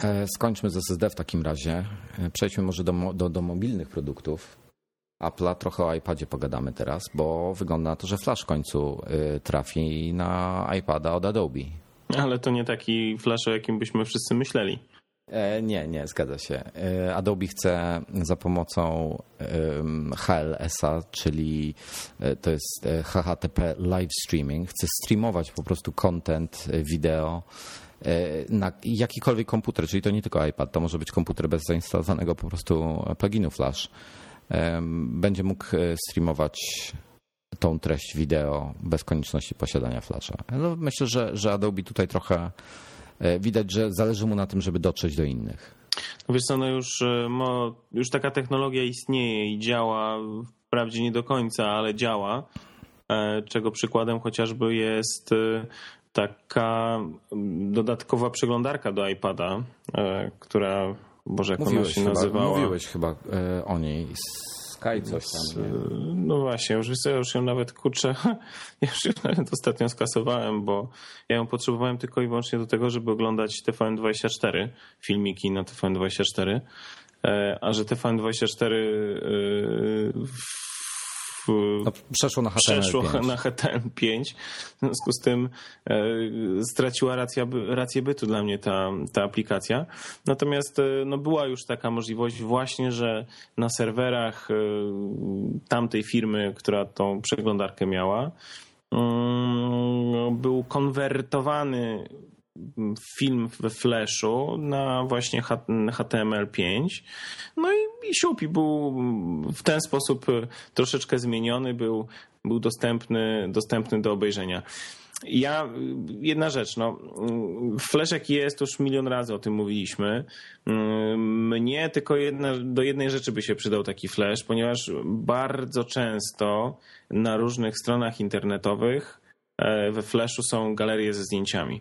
E, Skończmy z SSD w takim razie. E, Przejdźmy może do, do, do mobilnych produktów. Apple'a trochę o iPadzie pogadamy teraz, bo wygląda na to, że flash w końcu y, trafi na iPada od Adobe. Ale to nie taki flash, o jakim byśmy wszyscy myśleli. E, nie, nie, zgadza się. E, Adobe chce za pomocą HLS-a, czyli e, to jest HHTP live streaming, chce streamować po prostu content wideo na jakikolwiek komputer, czyli to nie tylko iPad, to może być komputer bez zainstalowanego po prostu pluginu Flash. Będzie mógł streamować tą treść wideo bez konieczności posiadania Flasha. No, myślę, że, że Adobe tutaj trochę widać, że zależy mu na tym, żeby dotrzeć do innych. No Wiesz co, no już, e, już taka technologia istnieje i działa, wprawdzie nie do końca, ale działa, e, czego przykładem chociażby jest e, taka dodatkowa przeglądarka do iPada, e, która, Boże, jak ona Mówiłeś się chyba, nazywała? mówiłeś chyba e, o niej. Sky coś tam. nie? No właśnie, już, wiesz ja już ją nawet kurczę, ja *laughs* już ją nawet ostatnio skasowałem, bo ja ją potrzebowałem tylko i wyłącznie do tego, żeby oglądać TVN24, filmiki na TVN24, e, a że TVN24 e, w, No, przeszło na HTML5. przeszło na HTML5. W związku z tym e, straciła racja, rację bytu dla mnie ta, ta aplikacja. Natomiast e, no, była już taka możliwość właśnie, że na serwerach e, tamtej firmy, która tą przeglądarkę miała, mm, był konwertowany film we Flashu na właśnie H- HTML5. No i, i siup, i był w ten sposób troszeczkę zmieniony, był, był dostępny, dostępny do obejrzenia. Ja, jedna rzecz, no, jaki jest, już milion razy o tym mówiliśmy. Mnie tylko jedna, do jednej rzeczy by się przydał taki Flash, ponieważ bardzo często na różnych stronach internetowych e, we Flashu są galerie ze zdjęciami.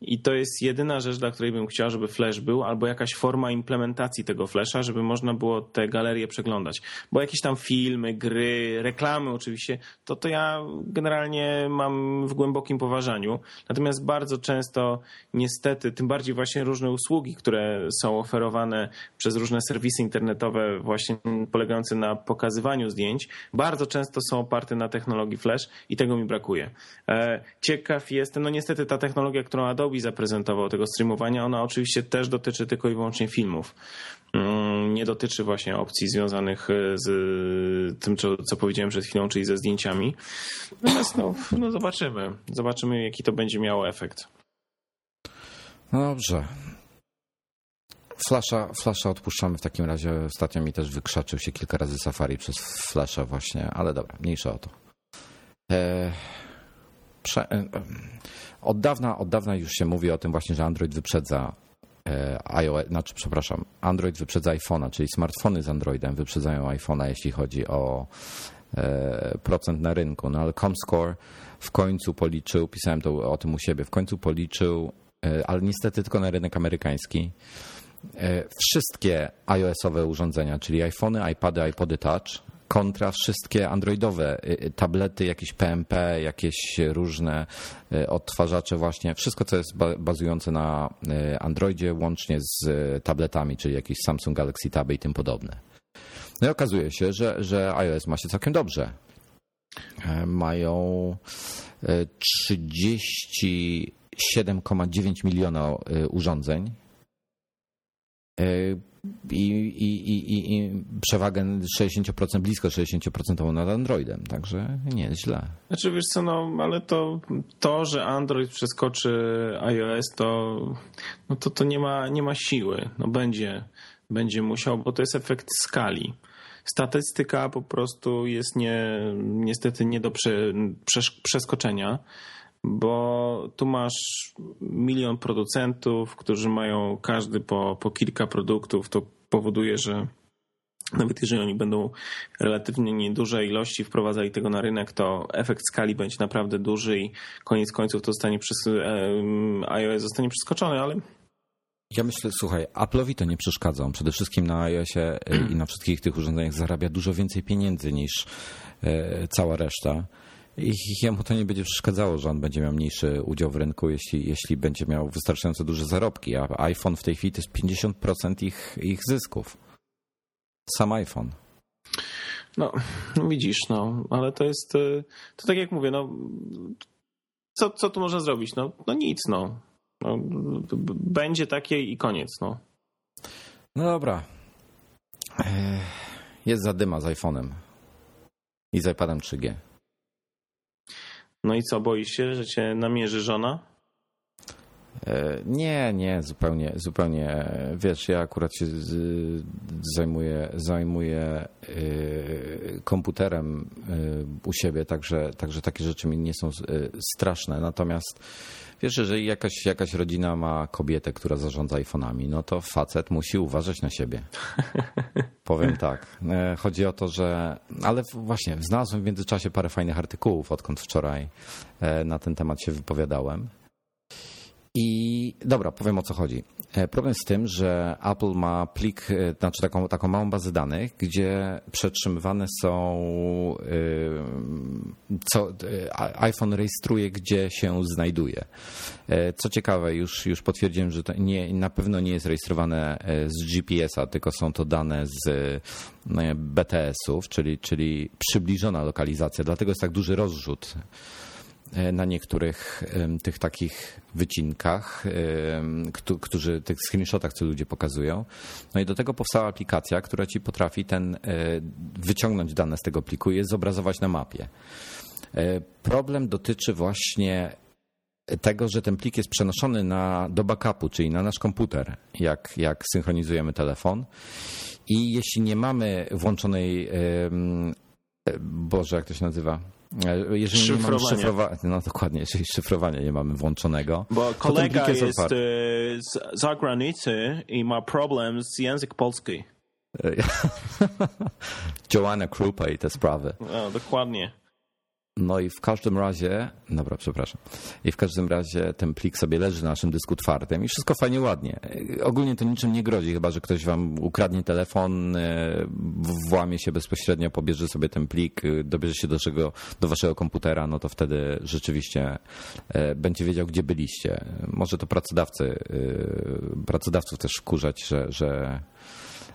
I to jest jedyna rzecz, dla której bym chciał, żeby Flash był, albo jakaś forma implementacji tego Flasha, żeby można było te galerie przeglądać. Bo jakieś tam filmy, gry, reklamy oczywiście, to to ja generalnie mam w głębokim poważaniu. Natomiast bardzo często niestety, tym bardziej właśnie różne usługi, które są oferowane przez różne serwisy internetowe właśnie polegające na pokazywaniu zdjęć, bardzo często są oparte na technologii Flash i tego mi brakuje. E, Ciekaw jestem, no niestety ta technologia, którą Adobe zaprezentował tego streamowania, ona oczywiście też dotyczy tylko i wyłącznie filmów. Mm, Nie dotyczy właśnie opcji związanych e, z tym, co, co powiedziałem przed chwilą, czyli ze zdjęciami. Natomiast no, no zobaczymy. Zobaczymy, jaki to będzie miało efekt. No dobrze. Flasha, flasha odpuszczamy w takim razie. Ostatnio mi też wykrzaczył się kilka razy Safari przez Flasha właśnie, ale dobra, mniejsza o to. E, prze, e, od, dawna, od dawna już się mówi o tym właśnie, że Android wyprzedza e, iOS, znaczy przepraszam, Android wyprzedza iPhone'a, czyli smartfony z Androidem wyprzedzają iPhone'a, jeśli chodzi o e, procent na rynku. No ale ComScore w końcu policzył, pisałem to o tym u siebie, w końcu policzył, e, ale niestety tylko na rynek amerykański, wszystkie iOS-owe urządzenia, czyli iPhony, iPady, iPody Touch, kontra wszystkie androidowe tablety, jakieś PMP, jakieś różne odtwarzacze właśnie, wszystko co jest bazujące na Androidzie łącznie z tabletami, czyli jakieś Samsung Galaxy Tab i tym podobne. No i okazuje się, że, że iOS ma się całkiem dobrze. Mają 37,9 miliona urządzeń i, i, i, i przewagę 60%, blisko 60% nad Androidem, także nie źle. Znaczy wiesz co, no ale to, to że Android przeskoczy iOS, to, no to, to nie, ma, nie ma siły. No będzie, będzie musiał, bo to jest efekt skali. Statystyka po prostu jest nie, niestety nie do prze, przeskoczenia bo tu masz milion producentów, którzy mają każdy po, po kilka produktów. To powoduje, że nawet jeżeli oni będą relatywnie nieduże ilości wprowadzali tego na rynek, to efekt skali będzie naprawdę duży i koniec końców to zostanie przez iOS zostanie przeskoczony, ale ja myślę, słuchaj, Apple'owi to nie przeszkadza. przede wszystkim na iOSie i na wszystkich tych urządzeniach zarabia dużo więcej pieniędzy niż e, cała reszta. I jemu to nie będzie przeszkadzało, że on będzie miał mniejszy udział w rynku, jeśli, jeśli będzie miał wystarczająco duże zarobki. A iPhone w tej chwili to jest 50% ich, ich zysków. Sam iPhone. No, no, widzisz, no, ale to jest, y, to tak jak mówię, no, co, co tu można zrobić? No, no nic, no. no. Będzie takie i koniec, no. No dobra. Jest zadyma z iPhone'em i z iPadem 3G. No i co, boisz się, że cię namierzy żona? E, nie, nie, zupełnie, zupełnie. Wiesz, ja akurat się zajmuję, zajmuję e, komputerem e, u siebie, także, także takie rzeczy mi nie są straszne. Natomiast wiesz, jeżeli jakaś, jakaś rodzina ma kobietę, która zarządza iPhone'ami, no to facet musi uważać na siebie. *laughs* Powiem tak. Chodzi o to, że. Ale właśnie, znalazłem w międzyczasie parę fajnych artykułów, odkąd wczoraj na ten temat się wypowiadałem. I dobra, powiem o co chodzi. E, problem z tym, że Apple ma plik, e, znaczy taką, taką małą bazę danych, gdzie przetrzymywane są, e, co iPhone rejestruje, gdzie się znajduje. Co ciekawe, już, już potwierdziłem, że to nie, na pewno nie jest rejestrowane z GPS-a, tylko są to dane z BTS-ów, czyli, czyli przybliżona lokalizacja, dlatego jest tak duży rozrzut na niektórych tych takich wycinkach, którzy, tych screenshotach, co ludzie pokazują. No i do tego powstała aplikacja, która ci potrafi ten e, wyciągnąć dane z tego pliku i je zobrazować na mapie. E, problem dotyczy właśnie tego, że ten plik jest przenoszony na, do backupu, czyli na nasz komputer, jak, jak synchronizujemy telefon. I jeśli nie mamy włączonej, Boże, jak to się nazywa? E, jeżeli nie mamy szyfrowania, no dokładnie, jeżeli szyfrowania nie mamy włączonego. Bo kolega jest, jest e, z zagranicy i ma problem z język polski. *laughs* Joanna Krupa i te sprawy. No, dokładnie. No i w każdym razie, dobra, przepraszam. I w każdym razie ten plik sobie leży na naszym dysku twardym i wszystko fajnie, ładnie. Ogólnie to niczym nie grozi, chyba że ktoś wam ukradnie telefon, e, włamie się bezpośrednio, pobierze sobie ten plik, e, dobierze się do, czego, do waszego komputera, no to wtedy rzeczywiście e, będzie wiedział, gdzie byliście. Może to pracodawcy, pracodawców też wkurzać, że, że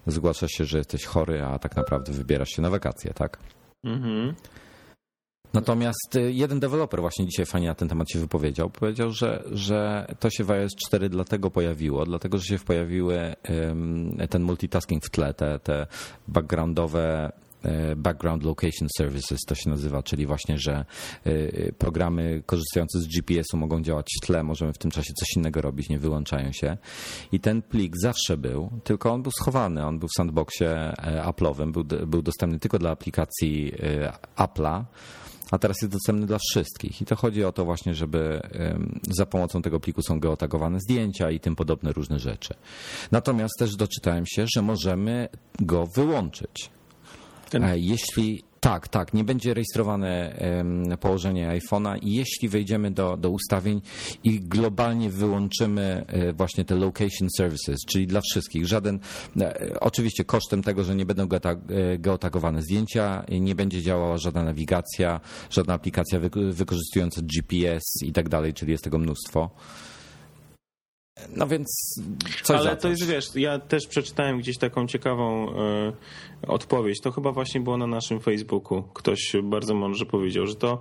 zgłasza się, że jesteś chory, a tak naprawdę wybierasz się na wakacje, tak? Mhm. Natomiast y, jeden deweloper właśnie dzisiaj fajnie na ten temat się wypowiedział. Powiedział, że, że to się w iOS 4 dlatego pojawiło, dlatego że się pojawiły ten multitasking w tle, te, te backgroundowe Background Location Services to się nazywa, czyli właśnie, że programy korzystające z GPS-u mogą działać w tle, możemy w tym czasie coś innego robić, nie wyłączają się. I ten plik zawsze był, tylko on był schowany, on był w sandboxie Apple'owym, był, był dostępny tylko dla aplikacji Apple'a a teraz jest dostępny dla wszystkich. I to chodzi o to właśnie, żeby za pomocą tego pliku są geotagowane zdjęcia i tym podobne różne rzeczy. Natomiast też doczytałem się, że możemy go wyłączyć. Ten... E, jeśli tak, tak. Nie będzie rejestrowane położenie iPhone'a i jeśli wejdziemy do, do ustawień i globalnie wyłączymy e, właśnie te location services, czyli dla wszystkich, żaden, e, oczywiście kosztem tego, że nie będą e, geotagowane zdjęcia, nie będzie działała żadna nawigacja, żadna aplikacja wykorzystująca GPS i tak dalej, czyli jest tego mnóstwo. No więc coś Ale to jest, wiesz, ja też przeczytałem gdzieś taką ciekawą y, odpowiedź. To chyba właśnie było na naszym Facebooku. Ktoś bardzo mądrze powiedział, że to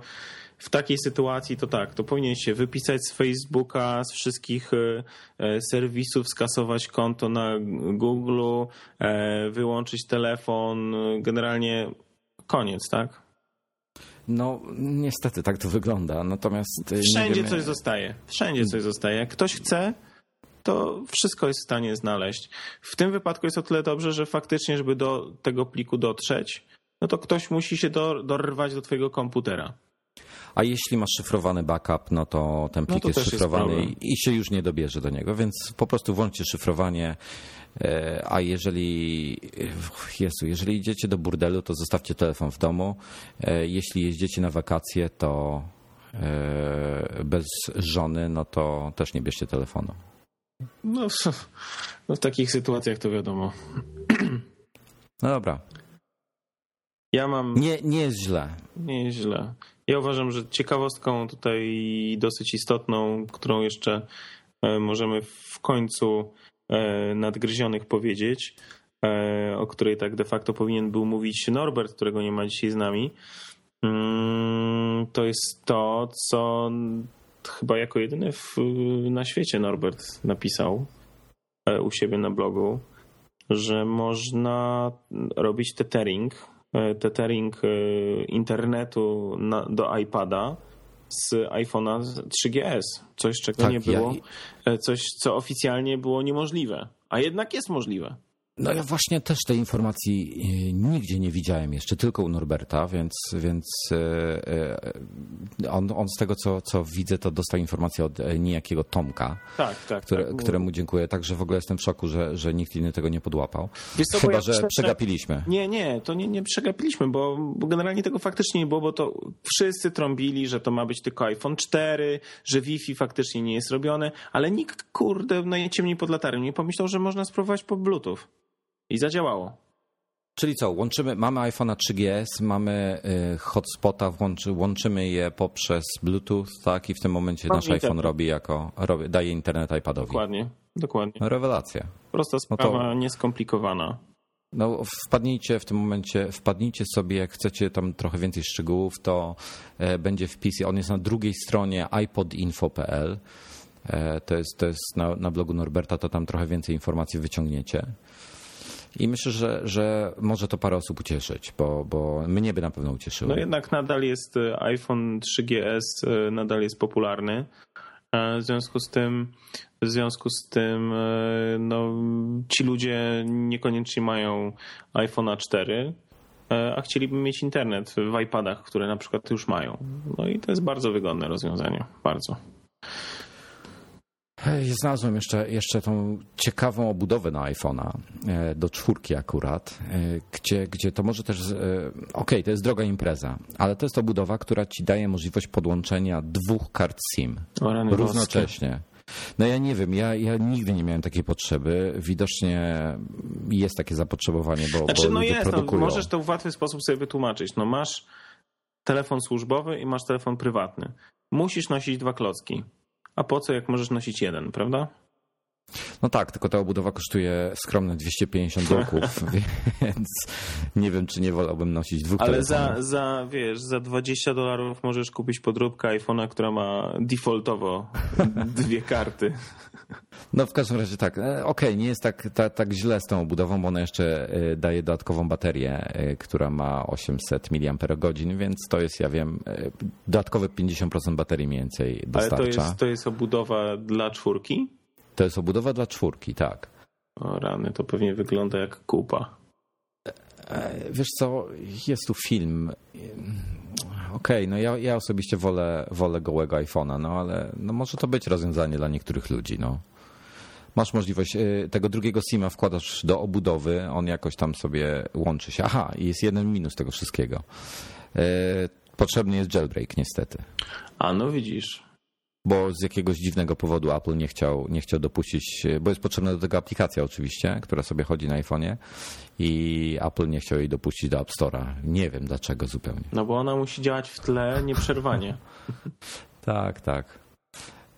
w takiej sytuacji to tak, to powinien się wypisać z Facebooka, z wszystkich y, serwisów, skasować konto na Google, wyłączyć telefon, generalnie koniec, tak? No, niestety tak to wygląda. Natomiast. Wszędzie wiemy... coś zostaje. Wszędzie coś zostaje. Jak ktoś chce, to wszystko jest w stanie znaleźć. W tym wypadku jest o tyle dobrze, że faktycznie, żeby do tego pliku dotrzeć, no to ktoś musi się dorwać do twojego komputera. A jeśli masz szyfrowany backup, no to ten plik no to jest szyfrowany jest i się już nie dobierze do niego, więc po prostu włączcie szyfrowanie. E, a jeżeli, Jezu, jeżeli idziecie do burdelu, to zostawcie telefon w domu. E, jeśli jeździecie na wakacje, to e, bez żony, no to też nie bierzcie telefonu. No, *laughs* no w takich sytuacjach to wiadomo. No dobra. Ja mam. Nie, nie jest źle. Nie jest źle. Ja uważam, że ciekawostką tutaj dosyć istotną, którą jeszcze e, możemy w końcu e, nadgryzionych powiedzieć, e, o której tak de facto powinien był mówić Norbert, którego nie ma dzisiaj z nami, mm, to jest to, co chyba jako jedyny w, na świecie Norbert napisał e, u siebie na blogu, że można robić tethering, e, tethering e, internetu na, do iPada z iPhone'a 3GS. Coś, czego tak, nie było, ja... coś, co oficjalnie było niemożliwe, a jednak jest możliwe. No ja właśnie też tej informacji e, nigdzie nie widziałem jeszcze, tylko u Norberta, więc, więc e, e, on, on z tego, co, co widzę, to dostał informację od niejakiego Tomka, tak, tak, które, tak. któremu dziękuję. Także w ogóle jestem w szoku, że, że nikt inny tego nie podłapał. Co, Chyba, ja że myślę, przegapiliśmy. Nie, nie, to nie, nie przegapiliśmy, bo, bo generalnie tego faktycznie nie było, bo to wszyscy trąbili, że to ma być tylko iPhone 4, że Wi-Fi faktycznie nie jest robione, ale nikt, kurde, najciemniej pod latarnią nie pomyślał, że można spróbować po Bluetooth. I zadziałało. Czyli co, łączymy, mamy iPhone'a 3GS, mamy y, hotspota, włączy, łączymy je poprzez Bluetooth, tak? I w tym momencie nasz internet. iPhone robi jako, robi, daje internet iPadowi. Dokładnie, dokładnie. No, rewelacja. Prosta sprawa, no to, nieskomplikowana. No, wpadnijcie w tym momencie, wpadnijcie sobie, jak chcecie tam trochę więcej szczegółów, to e, będzie wpis, on jest na drugiej stronie iPodinfo.pl. E, to jest, to jest na, na blogu Norberta, to tam trochę więcej informacji wyciągniecie. I myślę, że, że może to parę osób ucieszyć, bo, bo mnie by na pewno ucieszyło. No jednak nadal jest e, iPhone 3GS, e, nadal jest popularny. E, w związku z tym, w związku z tym no, ci ludzie niekoniecznie mają iPhone'a 4, a chcieliby mieć internet w iPadach, które na przykład już mają. No i to jest bardzo wygodne rozwiązanie. Bardzo. Znalazłem jeszcze, jeszcze tą ciekawą obudowę na iPhone'a e, do czwórki akurat, e, gdzie, gdzie to może też, e, okej, okay, to jest droga impreza, ale to jest obudowa, która ci daje możliwość podłączenia dwóch kart SIM równocześnie. No ja nie wiem, ja, ja nigdy nie miałem takiej potrzeby. Widocznie jest takie zapotrzebowanie, bo, znaczy, bo no jest, no, produkują. No, możesz to w łatwy sposób sobie wytłumaczyć. No masz telefon służbowy i masz telefon prywatny. Musisz nosić dwa klocki. A po co, jak możesz nosić jeden, prawda? No tak, tylko ta obudowa kosztuje skromne 250 dolków, *laughs* więc nie wiem, czy nie wolałbym nosić dwóch Ale telefonów. za, za, wiesz, za 20 dolarów możesz kupić podróbkę iPhone'a, która ma defaultowo *laughs* dwie karty. No w każdym razie tak, e, okej, nie jest tak, ta, tak źle z tą obudową, bo ona jeszcze e, daje dodatkową baterię, e, która ma 800 mAh, więc to jest, ja wiem, dodatkowe 50% baterii mniej więcej Ale dostarcza. to jest, to jest obudowa dla czwórki? To jest obudowa dla czwórki, tak. O rany, to pewnie wygląda jak kupa. E, Wiesz co, jest tu film. Okej, no ja, ja osobiście wolę, wolę gołego iPhone'a, no ale no może to być rozwiązanie dla niektórych ludzi, no. Masz możliwość e, tego drugiego SIM-a wkładasz do obudowy, on jakoś tam sobie łączy się. Aha, i jest jeden minus tego wszystkiego. E, Potrzebny jest jailbreak niestety. A no widzisz. Bo z jakiegoś dziwnego powodu Apple nie chciał, nie chciał dopuścić, bo jest potrzebna do tego aplikacja oczywiście, która sobie chodzi na iPhone'ie i Apple nie chciał jej dopuścić do App Store'a. Nie wiem dlaczego zupełnie. No bo ona musi działać w tle nieprzerwanie. *laughs* Tak, tak.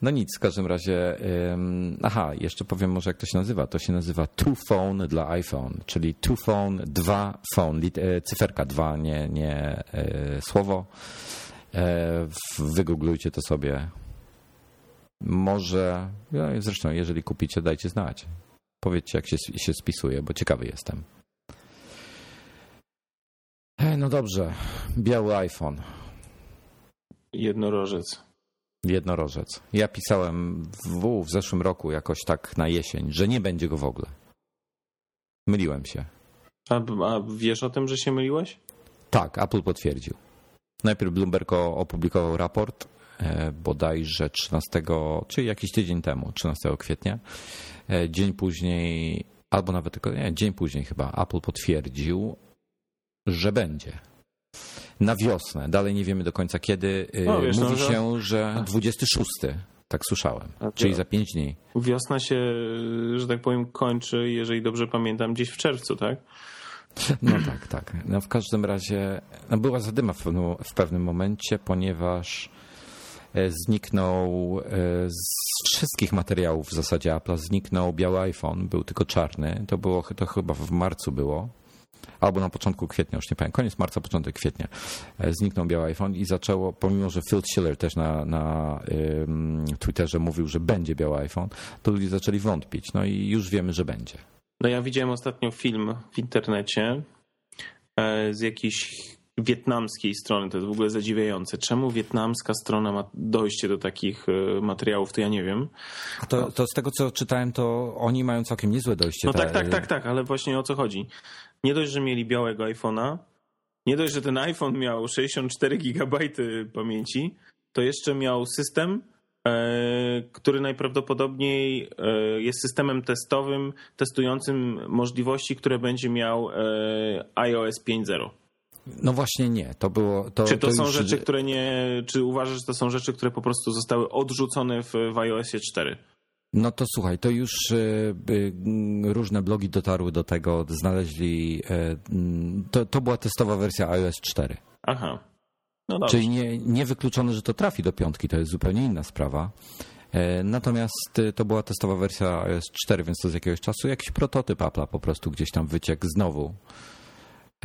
No nic, w każdym razie. ym, aha, jeszcze powiem może jak to się nazywa. To się nazywa Two Phone dla iPhone, czyli Two Phone, dwa phone, lit- e, cyferka dwa, nie, nie e, słowo. E, Wygooglujcie to sobie. Może, no, zresztą jeżeli kupicie, dajcie znać. Powiedzcie jak się, się spisuje, bo ciekawy jestem. No dobrze, biały iPhone. Jednorożec. Jednorożec. Ja pisałem w, w zeszłym roku jakoś tak na jesień, że nie będzie go w ogóle. Myliłem się. A, a wiesz o tym, że się myliłeś? Tak, Apple potwierdził. Najpierw Bloomberg opublikował raport bodajże 13, czy jakiś tydzień temu, 13 kwietnia. E, Dzień później, albo nawet tylko, nie, dzień później chyba Apple potwierdził, że będzie. Na wiosnę. Dalej nie wiemy do końca kiedy. E, No, wiesz, no, Mówi że- się, że 26. Tak słyszałem. Czyli za 5 dni. Wiosna się, że tak powiem, kończy, jeżeli dobrze pamiętam, gdzieś w czerwcu, tak? No tak, tak. No w każdym razie no była zadyma w pewnym, w pewnym momencie, ponieważ e, zniknął e, z wszystkich materiałów w zasadzie Apple zniknął biały iPhone, był tylko czarny. To było to chyba w marcu było. Albo na początku kwietnia, już nie pamiętam, koniec marca, początek kwietnia. E, Zniknął biały iPhone i zaczęło, pomimo że Phil Schiller też na, na ym, Twitterze mówił, że będzie biały iPhone, to ludzie zaczęli wątpić. No i już wiemy, że będzie. No ja widziałem ostatnio film w internecie e, z jakiejś wietnamskiej strony. To jest w ogóle zadziwiające. Czemu wietnamska strona ma dojście do takich e, materiałów, to ja nie wiem. To, to z tego, co czytałem, to oni mają całkiem niezłe dojście. No tak, tak, tak, tak, ale właśnie o co chodzi? Nie dość, że mieli białego iPhone'a, nie dość, że ten iPhone miał 64 GB pamięci, to jeszcze miał system, e, który najprawdopodobniej e, jest systemem testowym, testującym możliwości, które będzie miał iOS 5.0. No właśnie nie, to było... To, Czy to, są już- rzeczy, które nie. Czy uważasz, że to są rzeczy, które po prostu zostały odrzucone w, w iOSie 4? No to słuchaj, to już y, y, różne blogi dotarły do tego, znaleźli... y, mm, To, to była testowa wersja iOS 4. Aha. No dobrze. Czyli nie, nie wykluczone, że to trafi do piątki, to jest zupełnie inna sprawa. E, Natomiast to była testowa wersja iOS 4, więc to z jakiegoś czasu jakiś prototyp Apple'a po prostu gdzieś tam wyciekł znowu.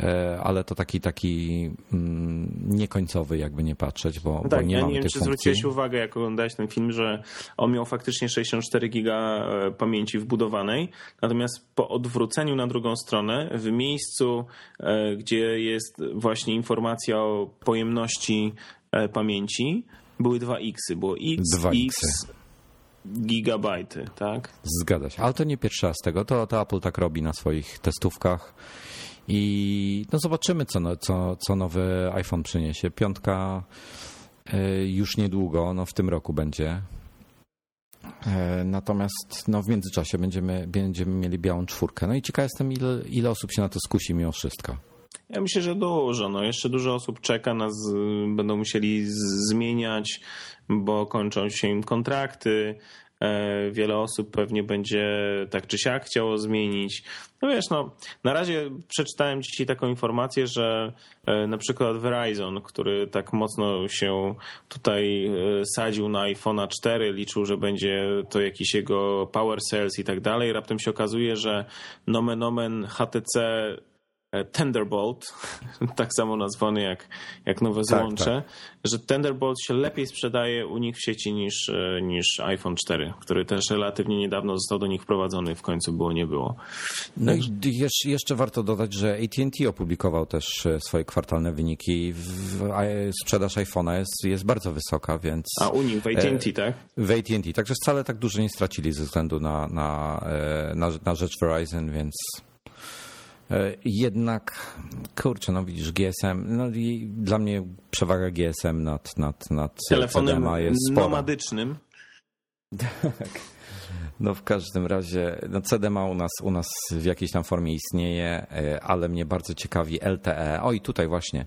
E, Ale to taki taki mm, niekońcowy, jakby nie patrzeć, bo, bo Tak, nie ja mamy nie wiem, czy funkcji. zwróciłeś uwagę, jak oglądałeś ten film, że on miał faktycznie 64 giga e, pamięci wbudowanej, natomiast po odwróceniu na drugą stronę, w miejscu, e, gdzie jest właśnie informacja o pojemności pamięci, były dwa x Było x, Dwa x, X-y. gigabajty, tak? Zgadza się, ale to nie pierwszy raz tego. To, to Apple tak robi na swoich testówkach. I no zobaczymy, co, no- co, co nowy iPhone przyniesie. Piątka e, już niedługo, no w tym roku będzie. E, Natomiast no w międzyczasie będziemy, będziemy mieli białą czwórkę. No i ciekaw jestem, ile, ile osób się na to skusi mimo wszystko. Ja myślę, że dużo. No, jeszcze dużo osób czeka, nas będą musieli zmieniać, bo kończą się im kontrakty. E, wiele osób pewnie będzie tak czy siak chciało zmienić. No wiesz, no, na razie przeczytałem dzisiaj taką informację, że e, na przykład Verizon, który tak mocno się tutaj e, sadził na iPhone'a 4, liczył, że będzie to jakiś jego power sales i tak dalej, raptem się okazuje, że nomen omen HTC Thunderbolt, *laughs* tak samo nazwany jak, jak nowe tak, złącze, tak. że Thunderbolt się lepiej sprzedaje u nich w sieci niż, e, niż iPhone 4, który też relatywnie niedawno został do nich wprowadzony, w końcu było, nie było. No i jeszcze warto dodać, że AT&T opublikował też e, swoje kwartalne wyniki. Sprzedaż iPhone'a jest, jest bardzo wysoka, więc... A u nich w AT&T, tak? W AT&T, także wcale tak dużo nie stracili ze względu na, na, na, na rzecz Verizon, więc E, jednak, kurczę, no widzisz, GSM, no i dla mnie przewaga GSM nad, nad, nad telefonem jest spora. nomadycznym. Tak. *laughs* No w każdym razie, no CDMA u nas, u nas w jakiejś tam formie istnieje, e, ale mnie bardzo ciekawi LTE. O i tutaj właśnie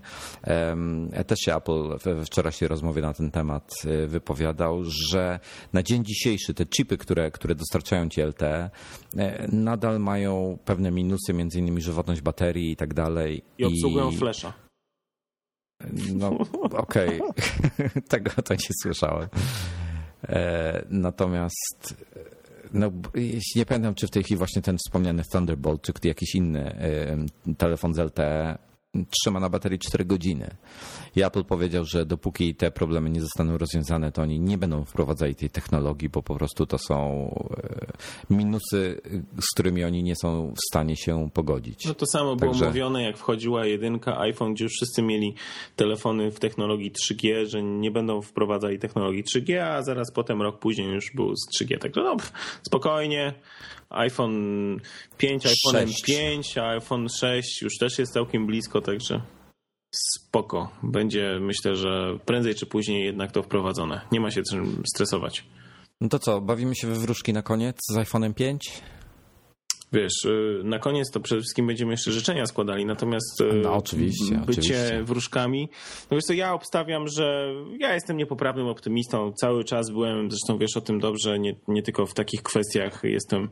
też się Apple we wczorajszej rozmowie na ten temat e, wypowiadał, że na dzień dzisiejszy te chipy, które, które dostarczają ci LTE, e, nadal mają pewne minusy, między innymi żywotność baterii i tak dalej. I obsługują I... flesza. No okej, okay. *laughs* tego to nie słyszałem. Natomiast no, nie pamiętam, czy w tej chwili właśnie ten wspomniany Thunderbolt, czy jakiś inny telefon z LTE trzyma na baterii 4 godziny. I Apple powiedział, że dopóki te problemy nie zostaną rozwiązane, to oni nie będą wprowadzali tej technologii, bo po prostu to są e, minusy, z którymi oni nie są w stanie się pogodzić. No to samo było Także... mówione, jak wchodziła jedynka iPhone, gdzie już wszyscy mieli telefony w technologii 3G, że nie będą wprowadzali technologii 3G, a zaraz potem rok później już był z 3G. Także no, spokojnie iPhone 5, iPhone 5, a iPhone 6 już też jest całkiem blisko, także spoko. Będzie myślę, że prędzej czy później jednak to wprowadzone. Nie ma się czym stresować. No to co, bawimy się we wróżki na koniec z iPhone'em 5? Wiesz, y, na koniec to przede wszystkim będziemy jeszcze życzenia składali, natomiast y, no, oczywiście, bycie oczywiście. wróżkami, no wiesz co, ja obstawiam, że ja jestem niepoprawnym optymistą, cały czas byłem, zresztą wiesz o tym dobrze, nie, nie tylko w takich kwestiach jestem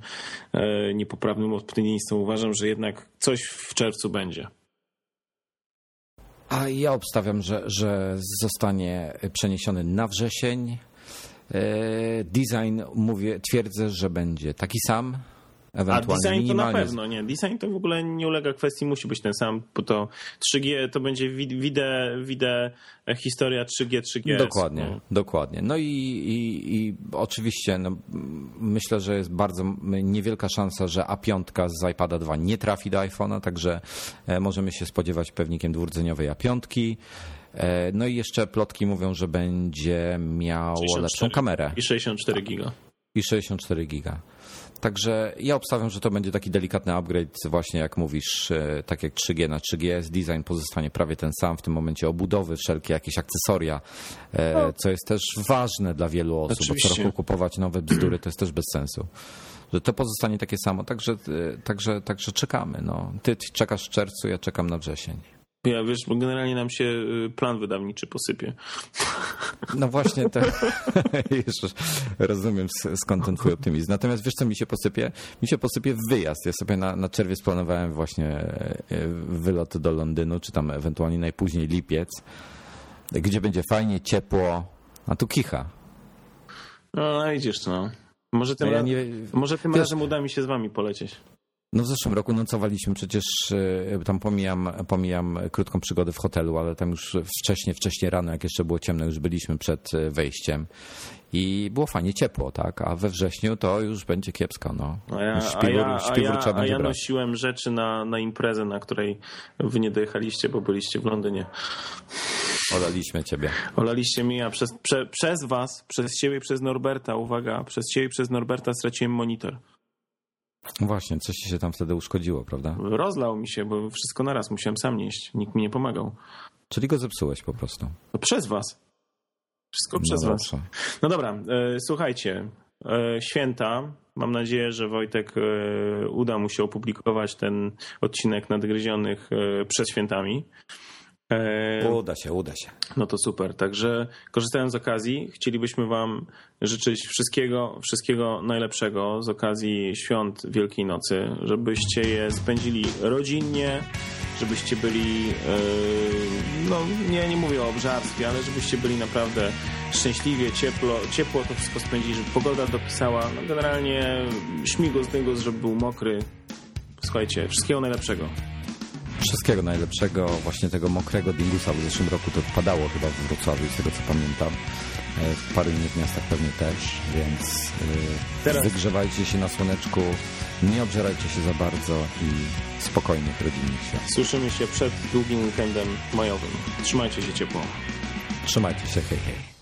e, niepoprawnym optymistą, uważam, że jednak coś w czerwcu będzie. A ja obstawiam, że, że zostanie przeniesiony na wrzesień. E, design, mówię, twierdzę, że będzie taki sam, Ewentualnie A design to na pewno, nie. Design to w ogóle nie ulega kwestii, musi być ten sam, bo to 3G to będzie widzę, widzę historia 3G, 3G. Dokładnie, no. dokładnie. No i, i, i oczywiście no, myślę, że jest bardzo niewielka szansa, że A5 z iPada 2 nie trafi do iPhone'a, także e, możemy się spodziewać pewnikiem dwurdzeniowej A5. E, no i jeszcze plotki mówią, że będzie miał 64. lepszą kamerę. I 64 giga. I 64 giga. Także ja obstawiam, że to będzie taki delikatny upgrade, właśnie jak mówisz, e, tak jak 3G na 3GS, design pozostanie prawie ten sam, w tym momencie obudowy, wszelkie jakieś akcesoria, e, no. co jest też ważne dla wielu osób, Oczywiście. bo co roku kupować nowe bzdury to jest też bez sensu. Że to pozostanie takie samo, także, e, także, także czekamy. No. Ty czekasz w czerwcu, ja czekam na wrzesień. Ja wiesz, bo generalnie nam się y, plan wydawniczy posypie. *laughs* No właśnie, to *laughs* już rozumiem skąd ten twój optymizm. Natomiast wiesz co mi się posypie? Mi się posypie wyjazd. Ja sobie na, na czerwiec planowałem właśnie e, wylot do Londynu, czy tam ewentualnie najpóźniej lipiec, gdzie będzie fajnie, ciepło, a tu kicha. No, no widzisz, no. Może tym, no ja nie, może tym wiesz, razem uda mi się z wami polecieć. No w zeszłym roku nocowaliśmy przecież, e, tam pomijam, pomijam krótką przygodę w hotelu, ale tam już wcześniej, wcześniej rano, jak jeszcze było ciemno, już byliśmy przed e, wejściem i było fajnie ciepło, tak? A we wrześniu to już będzie kiepsko, no. A ja, śpiwór, a ja, a ja, a ja nosiłem rzeczy na, na imprezę, na której wy nie dojechaliście, bo byliście w Londynie. Olaliśmy ciebie. Olaliście mnie, a przez, prze, przez was, przez ciebie, przez Norberta, uwaga, przez ciebie, przez Norberta straciłem monitor. Właśnie, coś ci się tam wtedy uszkodziło, prawda? Rozlał mi się, bo wszystko naraz musiałem sam nieść. Nikt mi nie pomagał. Czyli go zepsułeś po prostu. No przez was. Wszystko przez no was. No dobra, e, słuchajcie. E, święta. Mam nadzieję, że Wojtek e, uda mu się opublikować ten odcinek nadgryzionych przed świętami. E, Uda się, uda się. No to super. Także korzystając z okazji, chcielibyśmy Wam życzyć wszystkiego, wszystkiego najlepszego z okazji świąt Wielkiej Nocy, żebyście je spędzili rodzinnie, żebyście byli, yy, no nie, nie mówię o obżarstwie, ale żebyście byli naprawdę szczęśliwie, ciepło, ciepło to wszystko spędzili, żeby pogoda dopisała. No generalnie śmigos, dygos, żeby był mokry. Słuchajcie, wszystkiego najlepszego. Wszystkiego najlepszego, właśnie tego mokrego dingusa w zeszłym roku to wpadało chyba w Wrocławiu, z tego co pamiętam. E, W paru innych miastach pewnie też, więc e, Teraz- wygrzewajcie się na słoneczku, nie obżerajcie się za bardzo i spokojnych rodzinnych świąt. Słyszymy się przed długim weekendem majowym. Trzymajcie się ciepło. Trzymajcie się, hej hej.